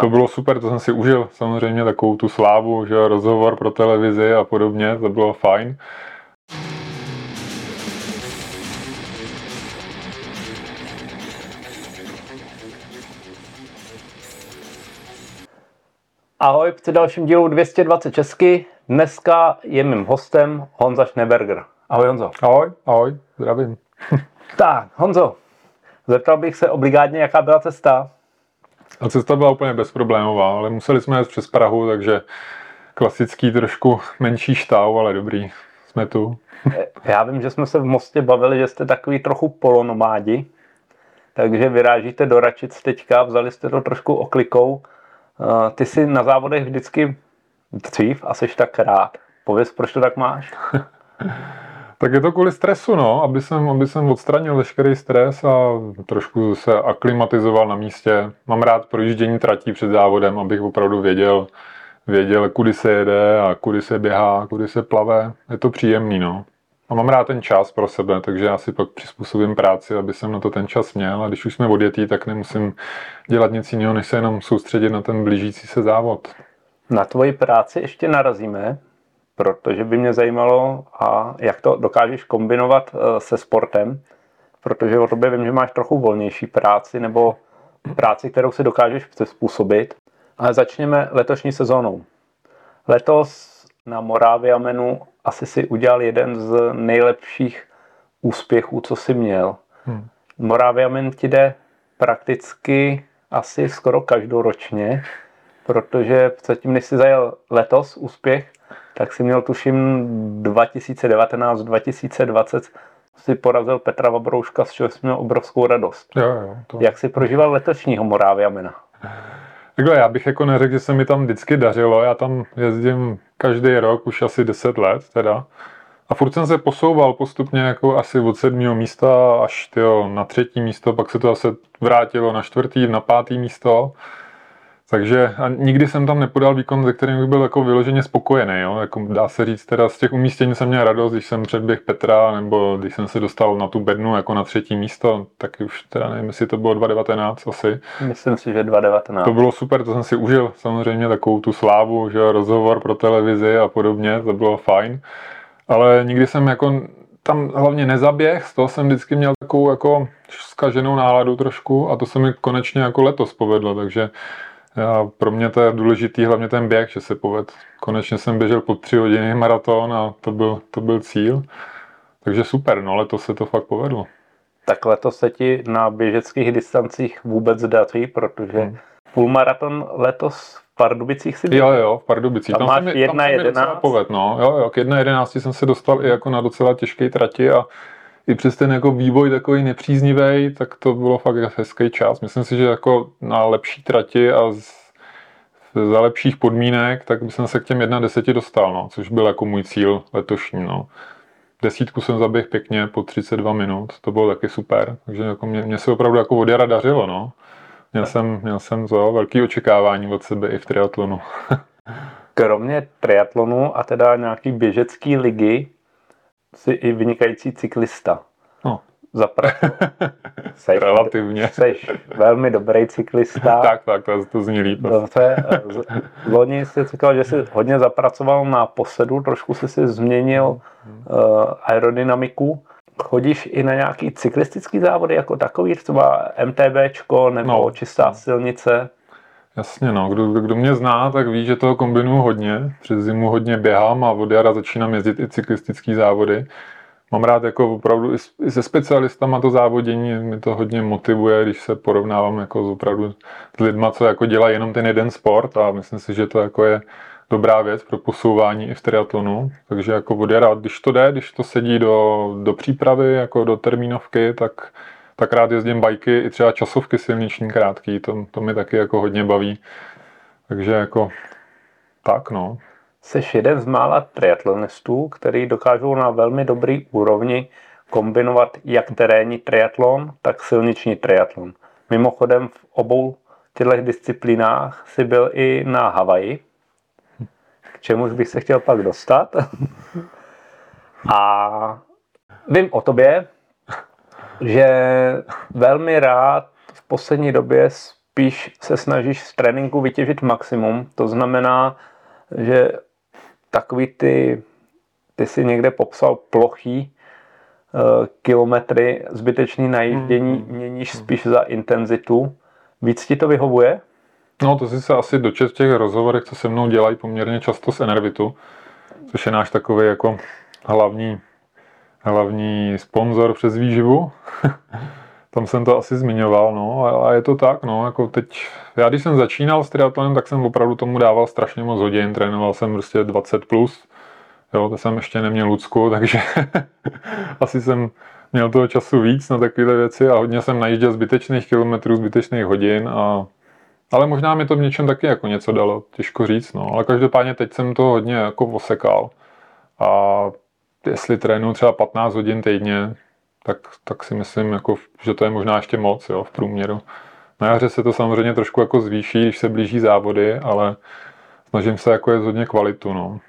To bylo super, to jsem si užil samozřejmě takovou tu slávu, že rozhovor pro televizi a podobně, to bylo fajn. Ahoj, při dalším dílu 220 Česky. Dneska je mým hostem Honza Schneberger. Ahoj Honzo. Ahoj, ahoj, zdravím. tak, Honzo, zeptal bych se obligátně, jaká byla cesta? A cesta byla úplně bezproblémová, ale museli jsme jít přes Prahu, takže klasický trošku menší štáv, ale dobrý, jsme tu. Já vím, že jsme se v Mostě bavili, že jste takový trochu polonomádi, takže vyrážíte do Račic teďka, vzali jste to trošku oklikou. Eh, ty jsi na závodech vždycky dřív a jsi tak rád. Pověz, proč to tak máš? tak je to kvůli stresu, no, aby jsem, aby jsem odstranil veškerý stres a trošku se aklimatizoval na místě. Mám rád projíždění tratí před závodem, abych opravdu věděl, věděl, kudy se jede a kudy se běhá, kudy se plave. Je to příjemný, no. A mám rád ten čas pro sebe, takže já si pak přizpůsobím práci, aby jsem na to ten čas měl. A když už jsme odjetí, tak nemusím dělat nic jiného, než se jenom soustředit na ten blížící se závod. Na tvoji práci ještě narazíme, protože by mě zajímalo, a jak to dokážeš kombinovat eh, se sportem, protože o tobě vím, že máš trochu volnější práci, nebo práci, kterou si dokážeš přizpůsobit. Ale začněme letošní sezónou. Letos na Moraviamenu asi si udělal jeden z nejlepších úspěchů, co si měl. Hmm. Moraviamen ti jde prakticky asi skoro každoročně, protože předtím, než jsi zajel letos úspěch, tak si měl tuším 2019-2020 si porazil Petra Vabrouška, z čeho jsi měl obrovskou radost. Jo, jo, to... Jak si prožíval letošního Moraviamena? Takhle, já bych jako neřekl, že se mi tam vždycky dařilo. Já tam jezdím každý rok, už asi 10 let teda. A furt jsem se posouval postupně jako asi od sedmého místa až tyjo, na třetí místo, pak se to zase vrátilo na čtvrtý, na pátý místo. Takže a nikdy jsem tam nepodal výkon, ze kterým bych byl jako vyloženě spokojený. Jo? Jako dá se říct, teda z těch umístění jsem měl radost, když jsem předběh Petra, nebo když jsem se dostal na tu bednu jako na třetí místo, tak už teda nevím, jestli to bylo 2019 asi. Myslím si, že 2019. To bylo super, to jsem si užil samozřejmě takovou tu slávu, že rozhovor pro televizi a podobně, to bylo fajn. Ale nikdy jsem jako tam hlavně nezaběh, z toho jsem vždycky měl takovou jako zkaženou náladu trošku a to se mi konečně jako letos povedlo, takže pro mě to je důležitý, hlavně ten běh, že se poved. Konečně jsem běžel po tři hodiny maraton a to byl, to byl cíl. Takže super, no letos se to fakt povedlo. Tak letos se ti na běžeckých distancích vůbec daří, protože hmm. půlmaraton letos v Pardubicích si byl? Jo, jo, v Pardubicích. Tam, tam máš mi, jedna jedenáct? Poved, no. Jo, jo, k jedna jedenácti jsem se dostal i jako na docela těžké trati a i přes ten jako vývoj takový nepříznivý, tak to bylo fakt hezký čas. Myslím si, že jako na lepší trati a z, za lepších podmínek, tak bych se k těm 1.10 dostal, no, což byl jako můj cíl letošní. No. Desítku jsem zaběh pěkně po 32 minut, to bylo taky super, takže jako mě, mě se opravdu jako od jara dařilo. No. Měl jsem, měl jsem to velký očekávání od sebe i v triatlonu. Kromě triatlonu a teda nějaký běžecký ligy, jsi i vynikající cyklista. No. Zapra... Seš, Relativně. Jsi velmi dobrý cyklista. tak, tak, to, to zní líp. Dobře. Loni jsi říkal, že jsi hodně zapracoval na posedu, trošku jsi si změnil uh, aerodynamiku. Chodíš i na nějaký cyklistický závody jako takový, třeba MTBčko nebo no. čistá silnice? Jasně, no. Kdo, kdo mě zná, tak ví, že toho kombinuju hodně. Přes zimu hodně běhám a od jara začínám jezdit i cyklistické závody. Mám rád jako opravdu i se specialistama to závodění, mi to hodně motivuje, když se porovnávám jako s opravdu s lidma, co jako dělají jenom ten jeden sport a myslím si, že to jako je dobrá věc pro posouvání i v triatlonu. Takže jako od jara, když to jde, když to sedí do, do přípravy, jako do termínovky, tak tak rád jezdím bajky, i třeba časovky silniční krátký, to, to mi taky jako hodně baví. Takže jako tak no. Jsi jeden z mála triatlonistů, který dokážou na velmi dobrý úrovni kombinovat jak terénní triatlon, tak silniční triatlon. Mimochodem v obou těchto disciplínách si byl i na Havaji, k čemuž bych se chtěl pak dostat. A vím o tobě, že velmi rád v poslední době spíš se snažíš z tréninku vytěžit maximum. To znamená, že takový ty, ty si někde popsal plochý uh, kilometry zbytečný najíždění, hmm. měníš spíš za intenzitu. Víc ti to vyhovuje? No, to si se asi dočet v těch rozhovorech, co se mnou dělají poměrně často z Enervitu, což je náš takový jako hlavní, hlavní sponzor přes výživu. Tam jsem to asi zmiňoval, no, a, je to tak, no, jako teď, já když jsem začínal s triatlonem, tak jsem opravdu tomu dával strašně moc hodin, trénoval jsem prostě 20 plus, jo, to jsem ještě neměl Lucku, takže asi jsem měl toho času víc na takové věci a hodně jsem najížděl zbytečných kilometrů, zbytečných hodin a ale možná mi to v něčem taky jako něco dalo, těžko říct, no. Ale každopádně teď jsem to hodně jako osekal. A jestli trénuji třeba 15 hodin týdně, tak, tak si myslím, jako, že to je možná ještě moc jo, v průměru. Na jaře se to samozřejmě trošku jako zvýší, když se blíží závody, ale snažím se jako je hodně kvalitu. No.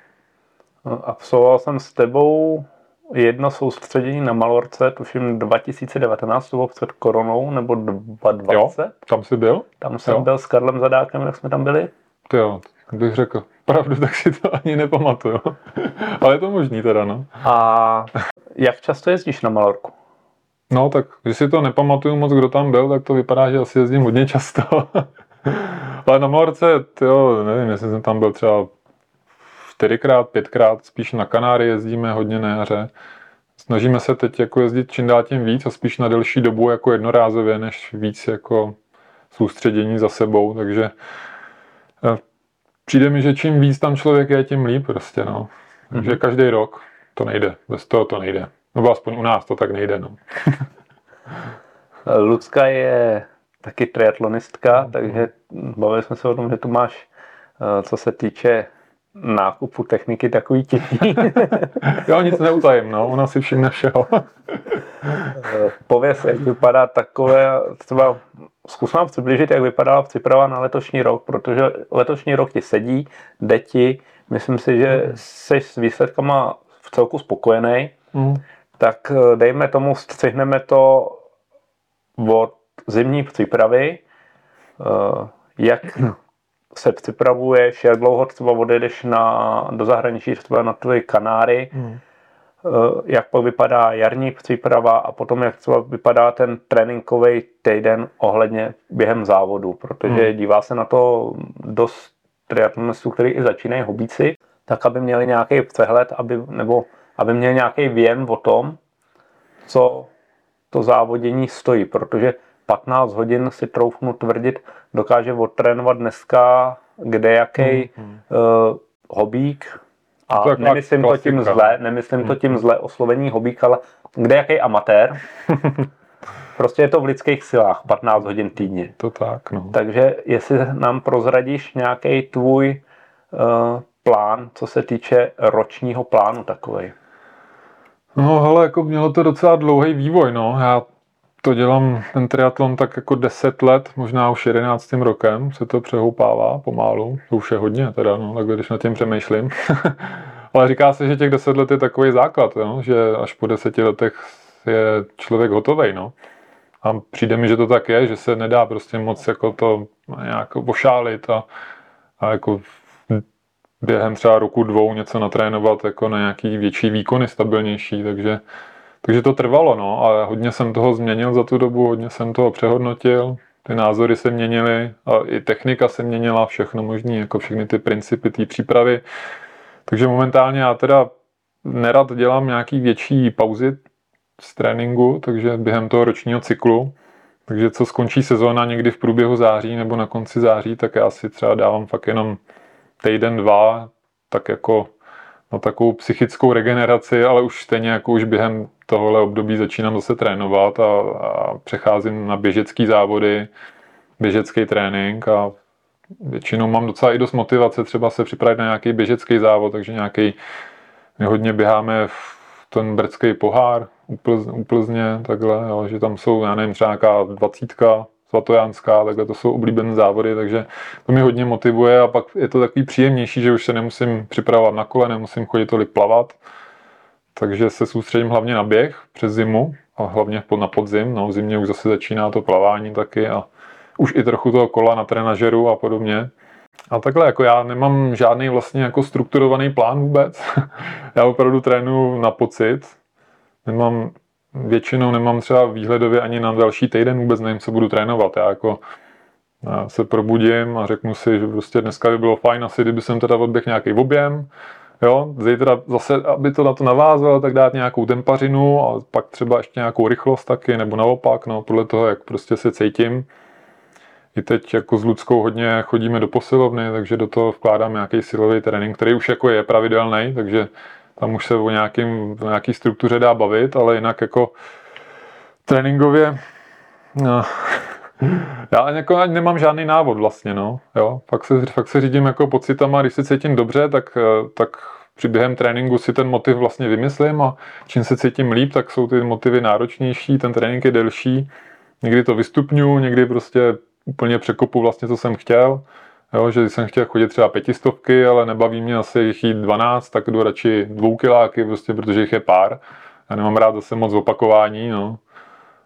Absolvoval jsem s tebou jedno soustředění na Malorce, tuším 2019, to bylo před koronou, nebo 2020. Jo, tam jsi byl? Tam jsem jo. byl s Karlem Zadákem, jak jsme tam byli. Ty jo, bych řekl pravdu, tak si to ani nepamatuju. Ale je to možný teda, no. A jak často jezdíš na Malorku? No tak, když si to nepamatuju moc, kdo tam byl, tak to vypadá, že asi jezdím hodně často. Ale na Malorce, jo, nevím, jestli jsem tam byl třeba čtyřikrát, pětkrát, spíš na Kanáry jezdíme hodně na jaře. Snažíme se teď jako jezdit čím dál tím víc a spíš na delší dobu jako jednorázově, než víc jako soustředění za sebou, takže přijde mi, že čím víc tam člověk je, tím líp prostě, no. Takže mm-hmm. každý rok to nejde, bez toho to nejde. Nebo aspoň u nás to tak nejde, no. Lucka je taky triatlonistka, mm-hmm. takže bavili jsme se o tom, že tu máš, eh, co se týče nákupu techniky takový těžší. jo, nic neutajím, no, ona si všimne všeho. Pověz, jak vypadá takové, třeba zkus nám přiblížit, jak vypadala příprava na letošní rok, protože letošní rok ti sedí, jde ti, myslím si, že jsi s výsledkama v celku spokojený, mm. tak eh, dejme tomu, střihneme to od zimní přípravy, eh, jak se připravuješ, jak dlouho třeba odjedeš na, do zahraničí, třeba na tvoje Kanáry, hmm. Eh, jak pak vypadá jarní příprava a potom jak třeba vypadá ten tréninkový týden ohledně během závodu, protože hmm. dívá se na to dost triatlonistů, kteří i začínají hobíci, tak aby měli nějaký přehled, aby, nebo aby měli nějaký věm o tom, co to závodění stojí, protože 15 hodin si troufnu tvrdit, dokáže odtrénovat dneska kde jaký hmm. uh, hobík, a to nemyslím to tím zle, nemyslím to tím zle oslovení hobík, ale kde jaký amatér. prostě je to v lidských silách, 15 hodin týdně. To tak, no. Takže jestli nám prozradíš nějaký tvůj uh, plán, co se týče ročního plánu takovej. No, ale jako mělo to docela dlouhý vývoj, no. Já to dělám ten triatlon tak jako 10 let, možná už 11. rokem se to přehoupává pomalu. To už je hodně teda, no, tak když nad tím přemýšlím. Ale říká se, že těch 10 let je takový základ, no, že až po 10 letech je člověk hotový. No. A přijde mi, že to tak je, že se nedá prostě moc jako to nějak ošálit a, a jako během třeba roku, dvou něco natrénovat jako na nějaký větší výkony, stabilnější, takže takže to trvalo, no, ale hodně jsem toho změnil za tu dobu, hodně jsem toho přehodnotil, ty názory se měnily a i technika se měnila, všechno možné, jako všechny ty principy té přípravy. Takže momentálně já teda nerad dělám nějaký větší pauzy z tréninku, takže během toho ročního cyklu. Takže co skončí sezóna někdy v průběhu září nebo na konci září, tak já si třeba dávám fakt jenom týden, dva, tak jako na takovou psychickou regeneraci, ale už stejně jako už během tohle období začínám zase trénovat a, a přecházím na běžecký závody, běžecký trénink a většinou mám docela i dost motivace třeba se připravit na nějaký běžecký závod, takže nějaký, my hodně běháme v ten brdský pohár u Plzně, takhle, jo, že tam jsou, já nevím, třeba nějaká dvacítka, svatojánská, takhle to jsou oblíbené závody, takže to mě hodně motivuje a pak je to takový příjemnější, že už se nemusím připravovat na kole, nemusím chodit tolik plavat, takže se soustředím hlavně na běh přes zimu a hlavně na podzim, no v zimě už zase začíná to plavání taky a už i trochu toho kola na trenažeru a podobně. A takhle, jako já nemám žádný vlastně jako strukturovaný plán vůbec. já opravdu trénuju na pocit. Nemám, většinou nemám třeba výhledově ani na další týden vůbec nevím, co budu trénovat. Já jako já se probudím a řeknu si, že prostě dneska by bylo fajn asi, kdyby jsem teda odběh nějaký objem, Jo, zítra zase, aby to na to navázalo, tak dát nějakou tempařinu a pak třeba ještě nějakou rychlost taky, nebo naopak, no, podle toho, jak prostě se cítím. I teď jako s Ludskou hodně chodíme do posilovny, takže do toho vkládám nějaký silový trénink, který už jako je pravidelný, takže tam už se o, nějakým, o nějaký struktuře dá bavit, ale jinak jako tréninkově no, já jako nemám žádný návod vlastně, no. Jo, fakt se, fakt se řídím jako pocitama, když se cítím dobře, tak, tak při během tréninku si ten motiv vlastně vymyslím a čím se cítím líp, tak jsou ty motivy náročnější, ten trénink je delší. Někdy to vystupňu, někdy prostě úplně překopu vlastně, co jsem chtěl. Jo, že jsem chtěl chodit třeba pětistovky, ale nebaví mě asi jich jít 12, tak jdu radši dvoukiláky, prostě, protože jich je pár. Já nemám rád zase moc opakování, no.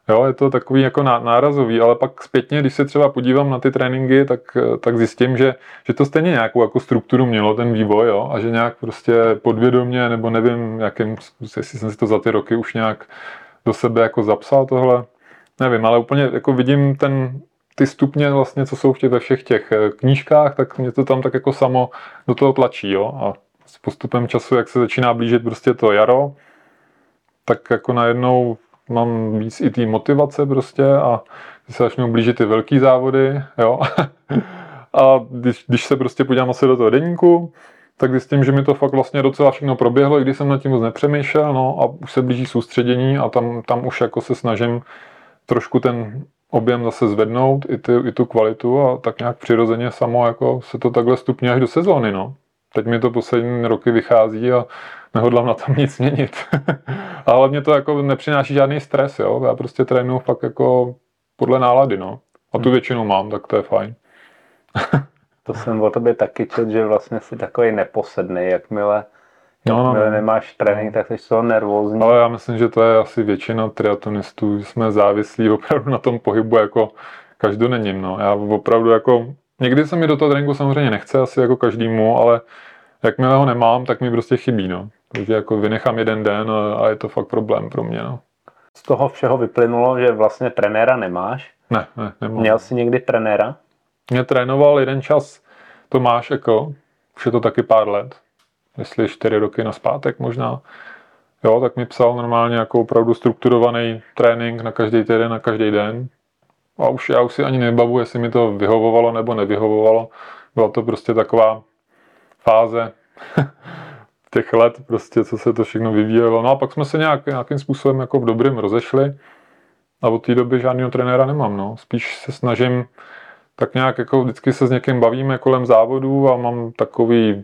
Jo, je to takový jako nárazový, ale pak zpětně, když se třeba podívám na ty tréninky, tak, tak zjistím, že, že to stejně nějakou jako strukturu mělo ten vývoj, jo, a že nějak prostě podvědomě, nebo nevím, jakým, jestli jsem si to za ty roky už nějak do sebe jako zapsal tohle, nevím, ale úplně jako vidím ten, ty stupně vlastně, co jsou v těch, ve všech těch eh, knížkách, tak mě to tam tak jako samo do toho tlačí, jo, a s postupem času, jak se začíná blížit prostě to jaro, tak jako najednou mám víc i té motivace prostě a když se začnou blížit ty velký závody, jo. a když, když se prostě podívám asi do toho denníku, tak zjistím, že mi to fakt vlastně docela všechno proběhlo, i když jsem nad tím moc nepřemýšlel, no a už se blíží soustředění a tam, tam už jako se snažím trošku ten objem zase zvednout, i, ty, i tu kvalitu a tak nějak přirozeně samo jako se to takhle stupně až do sezóny, no. Teď mi to poslední roky vychází a nehodlám na tom nic měnit. a hlavně to jako nepřináší žádný stres, jo. Já prostě trénuju fakt jako podle nálady, no. A tu hmm. většinou mám, tak to je fajn. to jsem o tobě taky čet, že vlastně jsi takový neposedný, jakmile No, no, no. nemáš trénink, tak jsi toho nervózní. Ale já myslím, že to je asi většina triatlonistů, že jsme závislí opravdu na tom pohybu jako každodenním. No. Já opravdu jako, někdy se mi do toho tréninku samozřejmě nechce, asi jako každému, ale jakmile ho nemám, tak mi prostě chybí. No. Takže jako vynechám jeden den a je to fakt problém pro mě. No. Z toho všeho vyplynulo, že vlastně trenéra nemáš? Ne, ne, nemám. Měl jsi někdy trenéra? Mě trénoval jeden čas Tomáš Eko, už je to taky pár let, jestli čtyři roky na zpátek možná. Jo, tak mi psal normálně jako opravdu strukturovaný trénink na každý týden, na každý den. A už já už si ani nebavu, jestli mi to vyhovovalo nebo nevyhovovalo. Byla to prostě taková fáze těch let, prostě, co se to všechno vyvíjelo. No a pak jsme se nějak, nějakým způsobem jako v dobrým rozešli a od té doby žádného trenéra nemám. No. Spíš se snažím tak nějak jako vždycky se s někým bavíme kolem závodů a mám takový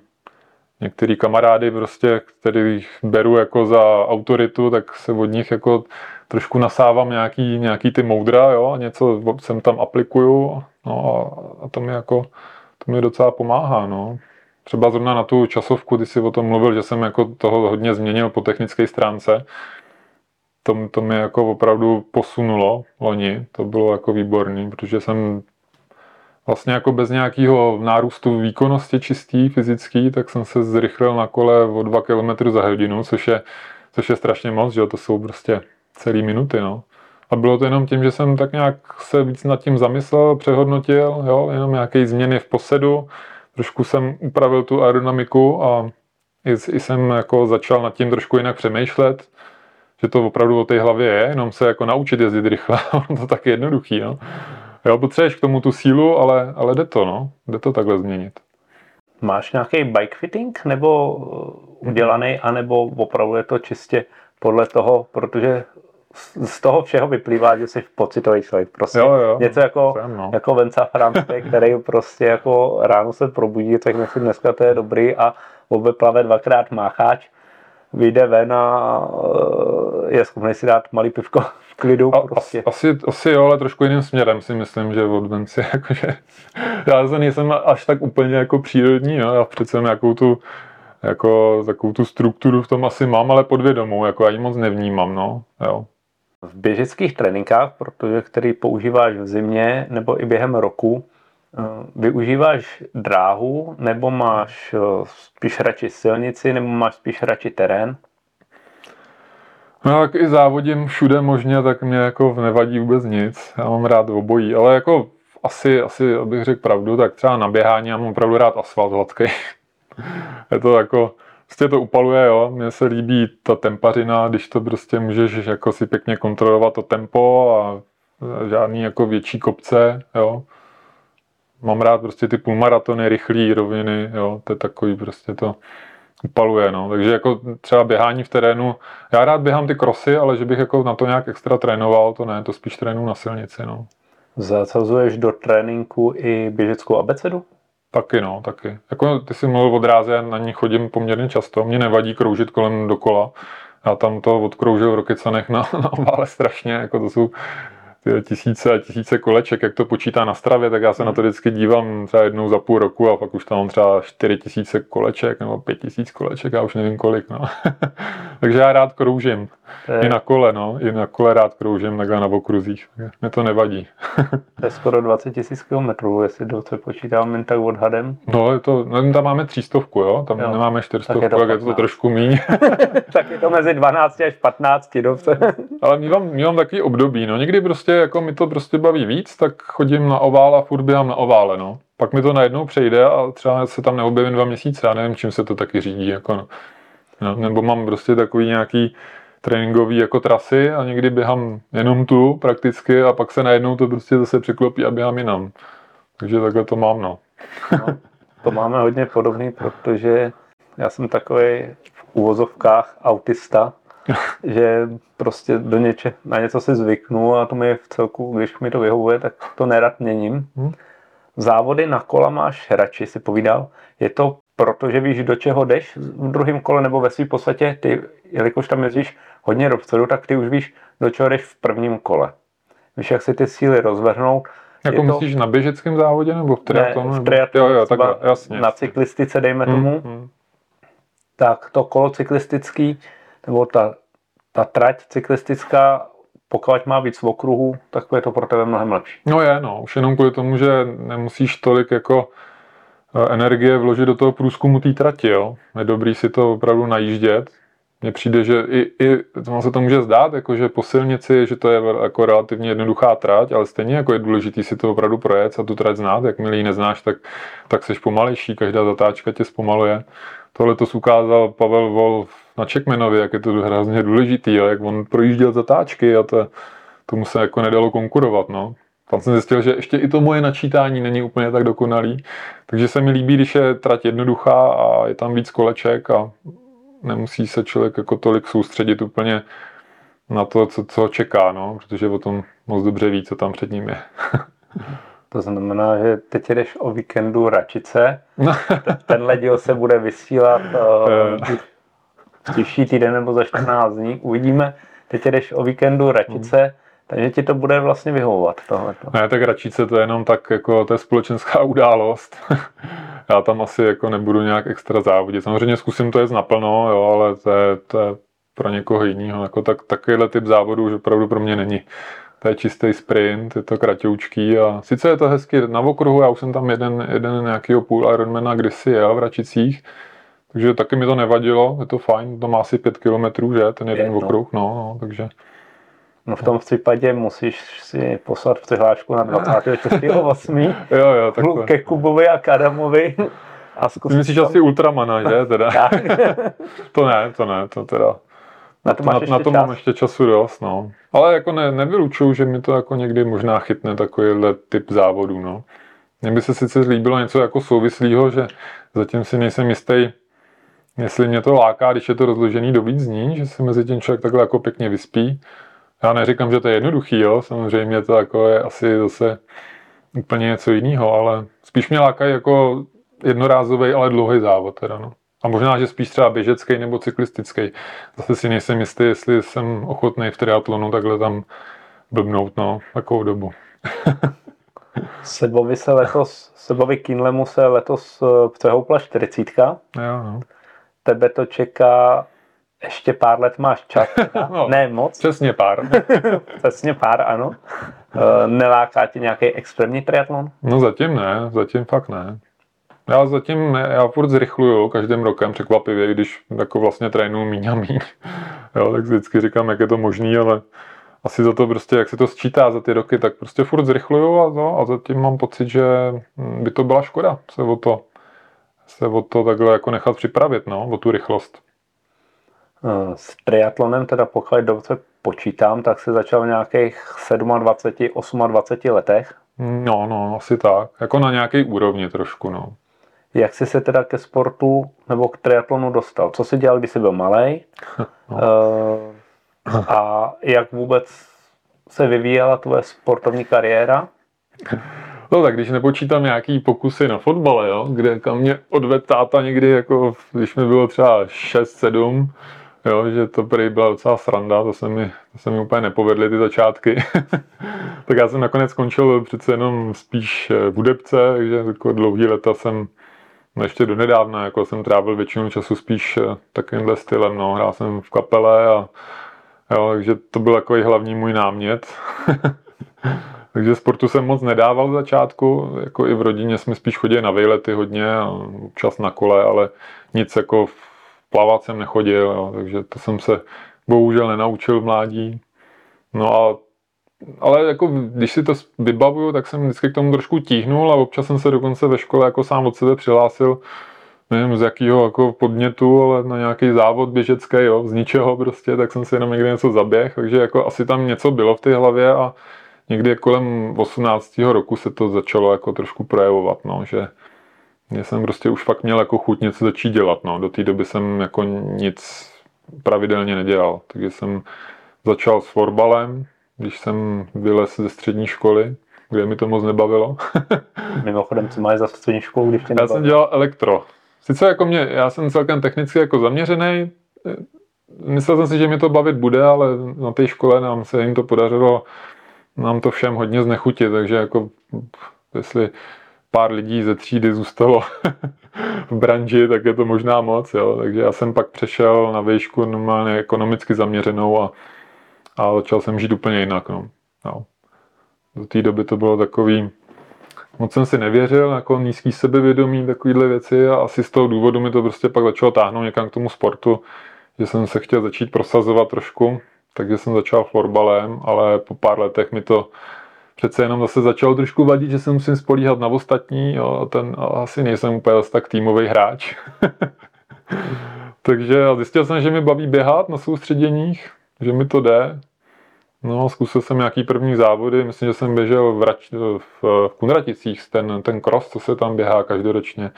některý kamarády prostě, který beru jako za autoritu, tak se od nich jako trošku nasávám nějaký, nějaký ty moudra, jo, a něco sem tam aplikuju, no a, a to mi jako, to mi docela pomáhá, no. Třeba zrovna na tu časovku, ty jsi o tom mluvil, že jsem jako toho hodně změnil po technické stránce. To, to mi jako opravdu posunulo loni, to bylo jako výborný, protože jsem vlastně jako bez nějakého nárůstu výkonnosti čistý, fyzický, tak jsem se zrychlil na kole o 2 km za hodinu, což je, což je strašně moc, že to jsou prostě celé minuty, no. A bylo to jenom tím, že jsem tak nějak se víc nad tím zamyslel, přehodnotil, jo, jenom nějaké změny v posedu, trošku jsem upravil tu aerodynamiku a i, i jsem jako začal nad tím trošku jinak přemýšlet, že to opravdu o té hlavě je, jenom se jako naučit jezdit rychle, to tak jednoduchý, no. Jo, potřebuješ k tomu tu sílu, ale, ale jde to, no. Jde to takhle změnit. Máš nějaký bike fitting nebo uh, udělaný, anebo opravdu je to čistě podle toho, protože z toho všeho vyplývá, že jsi pocitový člověk. Prostě jo, jo, něco jako, jsem, no. jako Venca Franske, který prostě jako ráno se probudí, tak si dneska to je dobrý a obeplave dvakrát mácháč, vyjde ven a eh, je schopný si dát malý pivko v klidu. A, prostě. asi, asi jo, ale trošku jiným směrem si myslím, že od Venci, jakože já se nejsem až tak úplně jako přírodní, jo, já přece nějakou tu jako takovou tu strukturu v tom asi mám, ale podvědomou, jako já ji moc nevnímám, no, jo. V běžeckých tréninkách, protože který používáš v zimě nebo i během roku, eh, využíváš dráhu nebo máš eh, spíš radši silnici nebo máš spíš radši terén? No jak i závodím všude možně, tak mě jako nevadí vůbec nic. Já mám rád obojí, ale jako asi, asi abych řekl pravdu, tak třeba na běhání já mám opravdu rád asfalt hladký. je to jako, prostě to upaluje, jo. Mně se líbí ta tempařina, když to prostě můžeš jako si pěkně kontrolovat to tempo a žádný jako větší kopce, jo. Mám rád prostě ty půlmaratony, rychlý roviny, jo. To je takový prostě to upaluje, no. Takže jako třeba běhání v terénu, já rád běhám ty krosy, ale že bych jako na to nějak extra trénoval, to ne, to spíš trénu na silnici, no. Zasazuješ do tréninku i běžeckou abecedu? Taky no, taky. Jako ty jsi mluvil o dráze, já na ní chodím poměrně často. Mě nevadí kroužit kolem dokola. Já tam to odkroužil v Rokycanech na, na ovále strašně, jako to jsou tisíce a tisíce koleček, jak to počítá na stravě, tak já se na to vždycky dívám třeba jednou za půl roku a pak už tam mám třeba 4 tisíce koleček nebo 5 tisíc koleček, já už nevím kolik, no. Takže já rád kroužím. Je... I na kole, no. I na kole rád kroužím takhle na okruzích. Mě to nevadí. to je skoro 20 tisíc kilometrů, jestli dobře počítám jen tak odhadem. No, je to, no, tam máme třístovku, jo. Tam jo. nemáme čtyřstovku, tak je to, tak je to trošku míň. tak je to mezi 12 až 15, dobře. Ale mývám, mývám takový období, no. Někdy prostě, jako mi to prostě baví víc, tak chodím na ovál a furt běhám na ovále, no. Pak mi to najednou přejde a třeba se tam neobjevím dva měsíce, já nevím, čím se to taky řídí, jako no. no nebo mám prostě takový nějaký tréninkový jako trasy a někdy běhám jenom tu prakticky a pak se najednou to prostě zase překlopí a běhám jinam. Takže takhle to mám, no. no to máme hodně podobný, protože já jsem takový v úvozovkách autista, že prostě do něče, na něco si zvyknu a to mi v celku, když mi to vyhovuje, tak to nerad měním. Hmm. Závody na kola máš radši, si povídal. Je to proto, že víš, do čeho jdeš v druhém kole, nebo ve své podstatě, ty, jelikož tam jezdíš hodně dopředu, tak ty už víš, do čeho jdeš v prvním kole. Víš, jak si ty síly rozvrhnou. Jako to... myslíš na běžeckém závodě nebo v triatlonu? Ne, v triatlonu, jo, jo, takhle, jasně, na cyklistice, dejme hmm, tomu. Hmm. Tak to kolo cyklistický, nebo ta, ta trať cyklistická, pokud má víc v okruhu, tak je to pro tebe mnohem lepší. No je, no, už jenom kvůli tomu, že nemusíš tolik jako Eh, energie vložit do toho průzkumu té trati. Jo. Je dobrý si to opravdu najíždět. Mně přijde, že i, i to se to může zdát, jako že po silnici, že to je jako relativně jednoduchá trať, ale stejně jako je důležitý si to opravdu projet a tu trať znát. Jakmile ji neznáš, tak, tak seš pomalejší, každá zatáčka tě zpomaluje. Tohle to ukázal Pavel Vol na Čekmenovi, jak je to hrozně důležitý, jo, jak on projížděl zatáčky a to, tomu se jako nedalo konkurovat. No. Tam jsem zjistil, že ještě i to moje načítání není úplně tak dokonalý. Takže se mi líbí, když je trať jednoduchá a je tam víc koleček a nemusí se člověk jako tolik soustředit úplně na to, co, co čeká, no, protože o tom moc dobře ví, co tam před ním je. To znamená, že teď jdeš o víkendu Račice, tenhle díl se bude vysílat uh, příští týden nebo za 14 dní, uvidíme. Teď jdeš o víkendu Račice, takže ti to bude vlastně vyhovovat tohleto. Ne, tak Račice to je jenom tak, jako to je společenská událost. Já tam asi jako nebudu nějak extra závodit. Samozřejmě zkusím to jet naplno, jo, ale to je, to je pro někoho jiného. Jako tak, takovýhle typ závodu už opravdu pro mě není. To je čistý sprint, je to kratoučký a sice je to hezky na okruhu, já už jsem tam jeden, jeden nějakýho půl Ironmana kdysi jel v Račicích, takže taky mi to nevadilo, je to fajn, to má asi pět kilometrů, že, ten jeden Pět, okruh, no, no, takže No v tom případě musíš si poslat přihlášku na 24.8. jo, jo, takhle. ke Kubovi a Kadamovi. A Ty myslíš tam... asi Ultramana, že? Teda. to ne, to ne, to teda. Na to, na, na to mám ještě času dost, no. Ale jako ne, nevylučuju, že mi to jako někdy možná chytne takovýhle typ závodů, no. Mně by se sice líbilo něco jako souvislého, že zatím si nejsem jistý, jestli mě to láká, když je to rozložený do víc dní, že se mezi tím člověk takhle jako pěkně vyspí, já neříkám, že to je jednoduchý, jo. samozřejmě to jako je asi zase úplně něco jiného, ale spíš mě lákají jako jednorázový, ale dlouhý závod teda, no. A možná, že spíš třeba běžecký nebo cyklistický. Zase si nejsem jistý, jestli jsem ochotný v triatlonu takhle tam blbnout, no, takovou dobu. Sebovi se letos, Sebovi Kinlemu se letos eh, přehoupla 40. Jo, no. Tebe to čeká ještě pár let máš čas. No. ne moc, Přesně pár. přesně pár, ano. Eh, Neláká tě nějaký extrémní triatlon? No zatím ne, zatím fakt ne. Já zatím, já furt zrychluju každým rokem překvapivě, když jako vlastně trénuju míň a míň. Jo, tak vždycky říkám, jak je to možný, ale asi za to prostě, jak se to sčítá za ty roky, tak prostě furt zrychluju a, no, a zatím mám pocit, že by to byla škoda se o to, se o to takhle jako nechat připravit, no, o tu rychlost. Eh, S triatlonem teda pokud dobře počítám, tak se začal v nějakých 27, 28 letech. No, no, asi tak. Jako na nějaké úrovni trošku, no. Jak jsi se teda ke sportu nebo k triatlonu dostal? Co jsi dělal, když jsi byl malý? No. A jak vůbec se vyvíjela tvoje sportovní kariéra? No tak když nepočítám nějaký pokusy na fotbale, jo, kde kam mě odvedl táta někdy, jako když mi bylo třeba 6-7, jo, že to prý byla docela sranda, to se mi, to se mi úplně nepovedly ty začátky. tak já jsem nakonec skončil přece jenom spíš v hudebce, takže jako dlouhý leta jsem no ještě do nedávna, jako jsem trávil většinu času spíš eh, takovýmhle stylem, no, hrál jsem v kapele a jo, takže to byl takový hlavní můj námět. Takže sportu jsem moc nedával v začátku, jako i v rodině jsme spíš chodili na vejlety hodně, občas na kole, ale nic jako plavat jsem nechodil, jo, takže to jsem se bohužel nenaučil v mládí. No a ale jako když si to vybavuju, tak jsem vždycky k tomu trošku tíhnul a občas jsem se dokonce ve škole jako sám od sebe přihlásil, nevím z jakého jako podnětu, ale na nějaký závod běžecký, jo, z ničeho prostě, tak jsem si jenom někde něco zaběh, takže jako asi tam něco bylo v té hlavě a někdy kolem 18. roku se to začalo jako trošku projevovat, no, že já jsem prostě už fakt měl jako chuť něco začít dělat, no. Do té doby jsem jako nic pravidelně nedělal, takže jsem začal s fotbalem, když jsem vylez ze střední školy, kde mi to moc nebavilo. Mimochodem, co máš za střední školu, když tě Já jsem dělal elektro. Sice jako mě, já jsem celkem technicky jako zaměřený, myslel jsem si, že mi to bavit bude, ale na té škole nám se jim to podařilo nám to všem hodně znechutit, takže jako jestli pár lidí ze třídy zůstalo v branži, tak je to možná moc, jo. Takže já jsem pak přešel na výšku normálně ekonomicky zaměřenou a, a začal jsem žít úplně jinak, no. Jo. Do té doby to bylo takový, moc jsem si nevěřil, jako nízký sebevědomí, takovýhle věci a asi z toho důvodu mi to prostě pak začalo táhnout někam k tomu sportu, že jsem se chtěl začít prosazovat trošku, takže jsem začal florbalem, ale po pár letech mi to přece jenom zase začalo trošku vadit, že se musím spolíhat na ostatní, a ten a asi nejsem úplně zase tak týmový hráč. Takže zjistil jsem, že mi baví běhat na soustředěních, že mi to jde. No, zkusil jsem nějaký první závody, myslím, že jsem běžel v, Rač, v, v Kunraticích, ten, ten cross, co se tam běhá každoročně,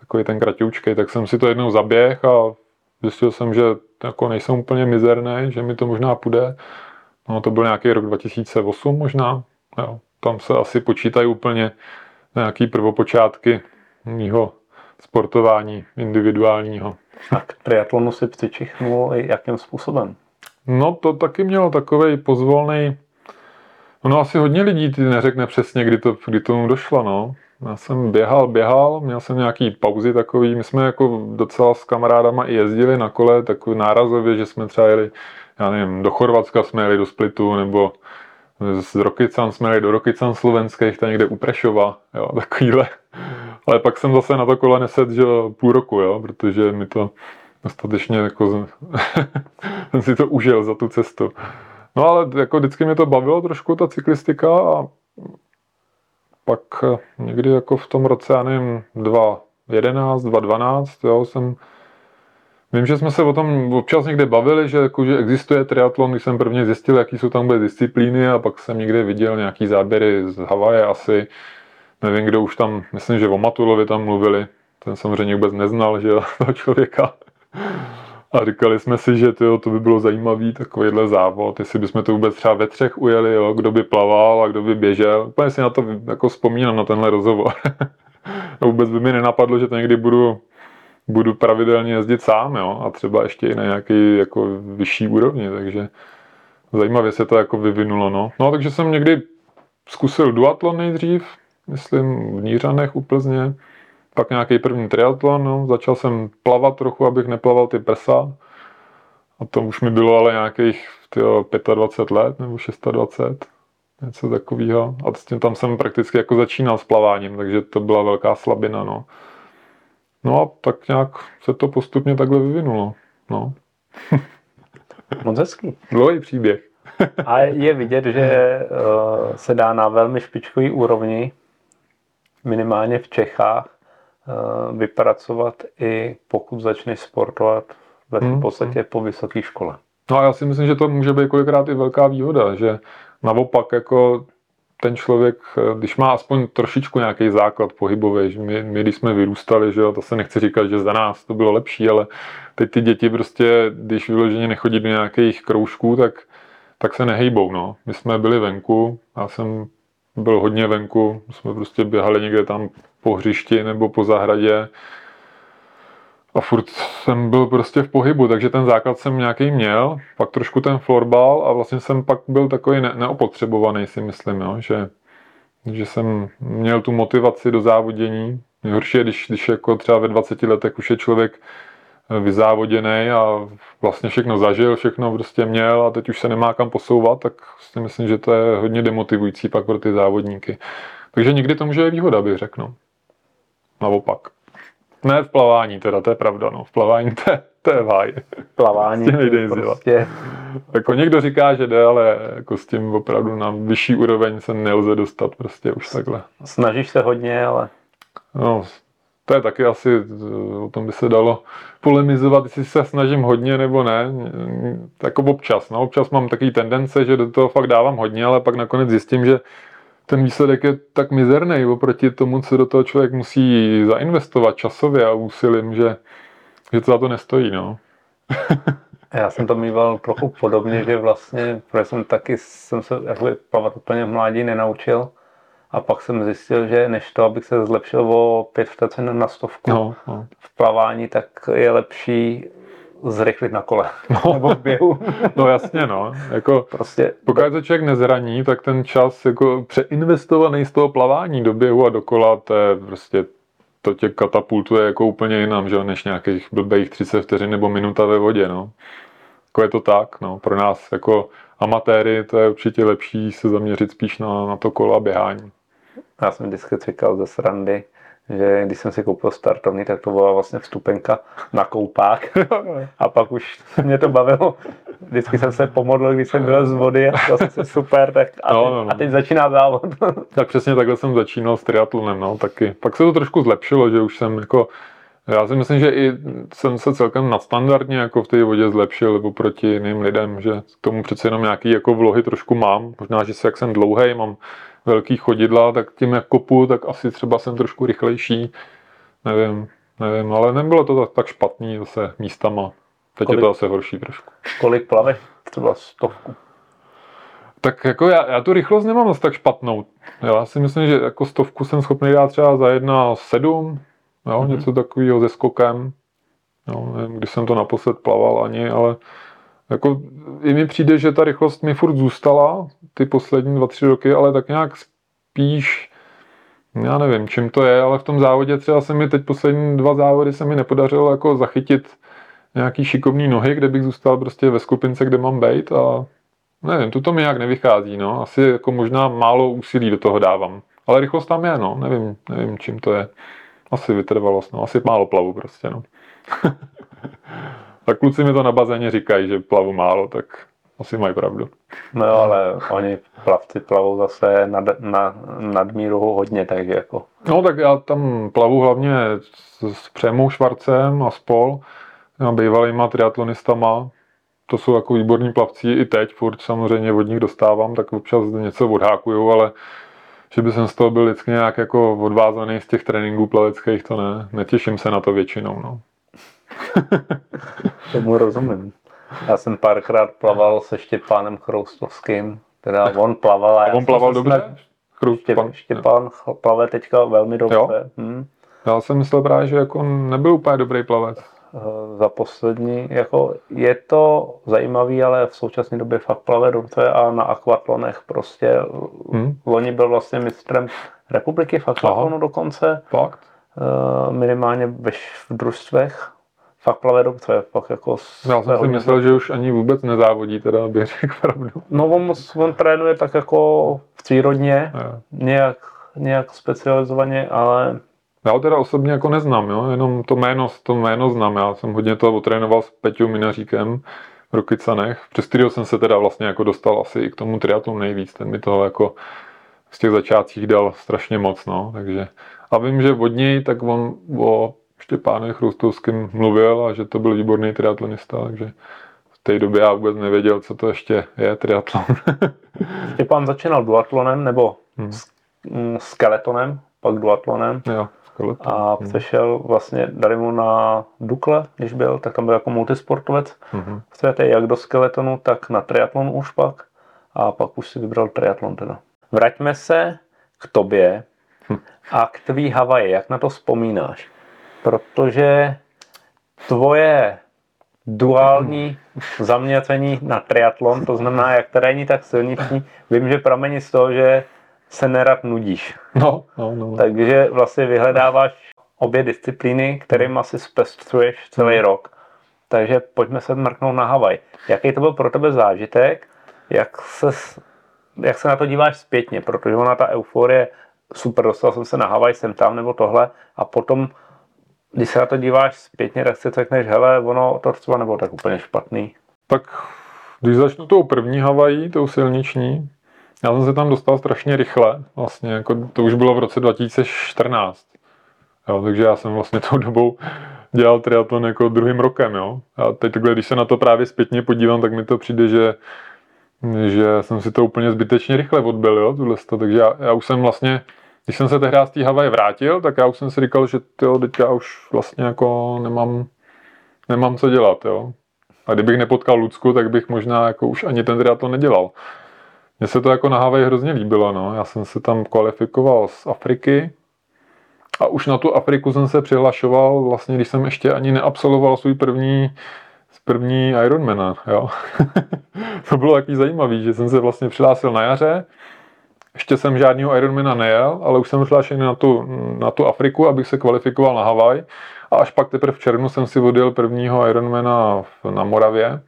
takový ten kratoučkej, tak jsem si to jednou zaběh a zjistil jsem, že jako nejsem úplně mizerný, že mi to možná půjde. No, to byl nějaký rok 2008 možná. Jo. Tam se asi počítají úplně nějaký prvopočátky mýho sportování individuálního. A k triatlonu si přičichnul jakým způsobem? No to taky mělo takový pozvolný. No asi hodně lidí ty neřekne přesně, kdy to, kdy tomu došlo, no. Já jsem běhal, běhal, měl jsem nějaký pauzy takový, my jsme jako docela s kamarádama i jezdili na kole, takový nárazově, že jsme třeba jeli, já nevím, do Chorvatska jsme jeli do Splitu, nebo z Rokycan jsme jeli do Rokycan slovenských, tam někde u Prešova, jo, takovýhle. Ale pak jsem zase na to kole neset, že půl roku, jo, protože mi to dostatečně jako jsem si to užil za tu cestu. No ale jako vždycky mě to bavilo trošku ta cyklistika a pak někdy jako v tom roce, já nevím, 2011, 2012, jo, jsem Vím, že jsme se o tom občas někde bavili, že, jako, že existuje triatlon, když jsem prvně zjistil, jaký jsou tam bude disciplíny a pak jsem někde viděl nějaký záběry z Havaje asi. Nevím, kdo už tam, myslím, že o Matulovi tam mluvili. Ten samozřejmě vůbec neznal, že toho člověka. A říkali jsme si, že tyjo, to by bylo zajímavý takovýhle závod, jestli bychom to vůbec třeba ve třech ujeli, jo, kdo by plaval a kdo by běžel. Úplně si na to jako vzpomínám, na tenhle rozhovor. a vůbec by mi nenapadlo, že to někdy budu, budu pravidelně jezdit sám, jo, a třeba ještě i na nějaký jako vyšší úrovni, takže zajímavě se to jako vyvinulo, no. No, takže jsem někdy zkusil duatlon nejdřív, myslím v Nířanech u Plzně, pak nějaký první triatlon, no. začal jsem plavat trochu, abych neplaval ty prsa. A to už mi bylo ale nějakých tyjo, 25 let nebo 26, něco takového. A s tím tam jsem prakticky jako začínal s plaváním, takže to byla velká slabina. No, no a tak nějak se to postupně takhle vyvinulo. No. Moc hezký. Dlouhý příběh. A je vidět, že uh, se dá na velmi špičkový úrovni, minimálně v Čechách, vypracovat i pokud začneš sportovat ve Hmm, v podstatě po vysoké škole. No a já si myslím, že to může být kolikrát i velká výhoda, že naopak jako ten člověk, eh, když má aspoň trošičku nějaký základ pohybový, že my, my když jsme vyrůstali, že jo, to se nechce říkat, že za nás to bylo lepší, ale teď ty děti prostě, když vyloženě nechodí do nějakých kroužků, tak, tak se nehejbou, no. My jsme byli venku, já jsem byl hodně venku, jsme prostě běhali někde tam po hřišti nebo po zahradě, a furt jsem byl prostě v pohybu, takže ten základ jsem nějaký měl, pak trošku ten florbal a vlastně jsem pak byl takový ne- neopotřebovaný, si myslím, jo, že, že jsem měl tu motivaci do závodění. Nejhorší je, když, když jako třeba ve 20 letech už je člověk vyzávoděný a vlastně všechno zažil, všechno prostě měl a teď už se nemá kam posouvat, tak si myslím, že to je hodně demotivující pak pro ty závodníky. Takže někdy to může být výhoda, bych řekl. No. Naopak. Ne v plavání teda, to je pravda, no. V plavání to je, to je v háji. Plavání Prostě nejde jezdit. prostě Jako někdo říká, že jde, ale jako s tím opravdu na vyšší úroveň se nelze dostat prostě už takhle. snažíš se hodně, ale No, to je taky asi, o tom by se dalo polemizovat, jestli se snažím hodně nebo ne. Jako občas, no, občas mám takový tendence, že do toho fakt dávám hodně, ale pak nakonec zjistím, že ten výsledek je tak mizerný oproti tomu, co do toho člověk musí zainvestovat časově a úsilím, že, že to za to nestojí, no. já jsem to mýval trochu podobně, že vlastně, protože jsem taky jsem se jakoby plavat úplně v mládí nenaučil a pak jsem zjistil, že než to, abych se zlepšil o 5 vteřin na stovku No, no. v plavání, tak je lepší zrychlit na kole nebo v běhu. no jasně, no. Jako, Prostě Pokud se člověk nezraní, tak ten čas jako přeinvestovaný z toho plavání do běhu a dokola, to je prostě to tě katapultuje jako úplně jinam, že než nějakých blbých 30 vteřin nebo minuta ve vodě, no. Jako je to tak, no. Pro nás jako amatéry to je určitě lepší se zaměřit spíš na, na to kolo a běhání. Já jsem vždycky říkal ze srandy, že když jsem si koupil startovní, tak to byla vlastně vstupenka na koupák. A pak už mě to bavilo. Vždycky jsem se pomodlil, když jsem byl z vody a to zase super. Tak a, No, teď, no, no. a teď začíná závod. Tak přesně takhle jsem začínal s triatlonem, no, taky. Pak se to trošku zlepšilo, že už jsem jako, já si myslím, že i jsem se celkem nadstandardně jako v té vodě zlepšil oproti jiným lidem, že k tomu přece jenom nějaký jako vlohy trošku mám. Možná, že se jak jsem dlouhý, mám velký chodidla, tak tím jak kopu, tak asi třeba jsem trošku rychlejší. Nevím, nevím, ale nebylo to tak, tak špatný zase místama. Teď je Kolik- to zase horší trošku. Kolik plaveš? Třeba stovku. Tak jako já, já tu rychlost nemám zase tak špatnou. Já si myslím, že jako stovku jsem schopný dát třeba za jedna sedm, jo, mm-hmm. něco takového se skokem. Jo, nevím, když jsem to naposled plaval ani, ale jako i mi přijde, že ta rychlost mi furt zůstala ty poslední dva, tři roky, ale tak nějak spíš, já nevím, čím to je, ale v tom závodě třeba se mi teď poslední dva závody se mi nepodařilo jako zachytit nějaký šikovný nohy, kde bych zůstal prostě ve skupince, kde mám být a nevím, tu to mi nějak nevychází, no. Asi jako možná málo úsilí do toho dávám. Ale rychlost tam je, no. Nevím, nevím, čím to je. Asi vytrvalost, no. Asi málo plavu prostě, no. tak kluci mi to na bazéně říkají, že plavu málo, tak asi mají pravdu. No ale oni plavci plavou zase nad, na, nadmíru hodně, takže jako No tak já tam plavu hlavně s, s Přemou Švarcem a spol, a bývalýma triatlonistama. To jsou jako výborní plavci i teď, furt samozřejmě od nich dostávám, tak občas něco odhákuju, ale že by jsem z toho byl vždycky nějak jako odvázaný z těch tréninků plaveckých, to ne. Netěším se na to většinou, no. tomu rozumím. Já jsem párkrát plaval se Štěpánem Chroustovským, teda on plaval a, A on plaval dobře? Štěpán ch- plave teďka velmi dobře. Jo? Hm. já jsem myslel právě, že jako nebyl úplně dobrý plavec. Eh, Za poslední, jako je to zajímavý, ale v současné době fakt plave dobře a na akvatlonech prostě Hm? loni byl vlastně mistrem republiky v akvatlonu dokonce, Fakt? eh, minimálně ve š- v družstvech, fakt plave dobře, fakt jako... Já jsem si myslel, že už ani vůbec nezávodí, teda abych řekl pravdu. No on, on trénuje tak jako přírodně, Jo. nějak, nějak specializovaně, ale Já ho teda osobně jako neznám, jo? jenom to jméno, to jméno znám. Já jsem hodně to otrénoval s Peťou Minaříkem v Rokycanech, přes kterého jsem se teda vlastně jako dostal asi i k tomu triatlonu nejvíc. Ten mi toho jako z těch začátcích dal strašně moc, no, takže a vím, že od něj, tak on o Štěpánovi Chroustovským mluvil a že to byl výborný triatlonista, takže v té době já vůbec nevěděl, co to ještě je triatlon. Štěpán začínal duatlonem nebo Hmm. s- mm, skeletonem, pak duatlonem jo. A Hmm. přešel vlastně, dali mu na Dukle, když byl, tak tam byl jako multisportovec. Mhm. Světě jak do skeletonu, tak na triatlon už pak a pak už si vybral triatlon teda. Vraťme se k tobě a k tvý Havaji. Jak na to vzpomínáš? Protože tvoje duální zaměření na triatlon, to znamená jak terénní, tak silniční, vím, že pramení z toho, že se nerad nudíš. No, no, no. no. Takže vlastně vyhledáváš obě disciplíny, kterým asi zpestřuješ celý rok. Takže pojďme se mrknout na Havaj. Jaký to byl pro tebe zážitek? Jak se, jak se na to díváš zpětně? Protože ona ta euforie, super, dostal jsem se na Havaj, jsem tam nebo tohle. A potom, když se na to díváš zpětně, tak si řekneš, hele, ono to třeba nebylo tak úplně špatný. Tak když začnu tou první Havají, tou silniční, já jsem se tam dostal strašně rychle, vlastně, jako to už bylo v roce 2014. Jo, takže já jsem vlastně tou dobou dělal triatlon jako druhým rokem, jo. A teď takhle, když se na to právě zpětně podívám, tak mi to přijde, že, že jsem si to úplně zbytečně rychle odbil, jo, sto. Takže já, já, už jsem vlastně, když jsem se tehdy z té Havaje vrátil, tak já už jsem si říkal, že tyjo, teďka už vlastně jako nemám, nemám co dělat, jo. A kdybych nepotkal Lucku, tak bych možná jako už ani ten triatlon nedělal. Mně se to jako na Havaji hrozně líbilo, no. Já jsem se tam kvalifikoval z Afriky a už na tu Afriku jsem se přihlašoval vlastně, když jsem ještě ani neabsolvoval svůj první první Ironmana, jo. to bylo takový zajímavý, že jsem se vlastně přihlásil na jaře, ještě jsem žádného Ironmana nejel, ale už jsem přihlášený na tu, na tu Afriku, abych se kvalifikoval na Havaj. A až pak teprve v červnu jsem si odjel prvního Ironmana na Moravě.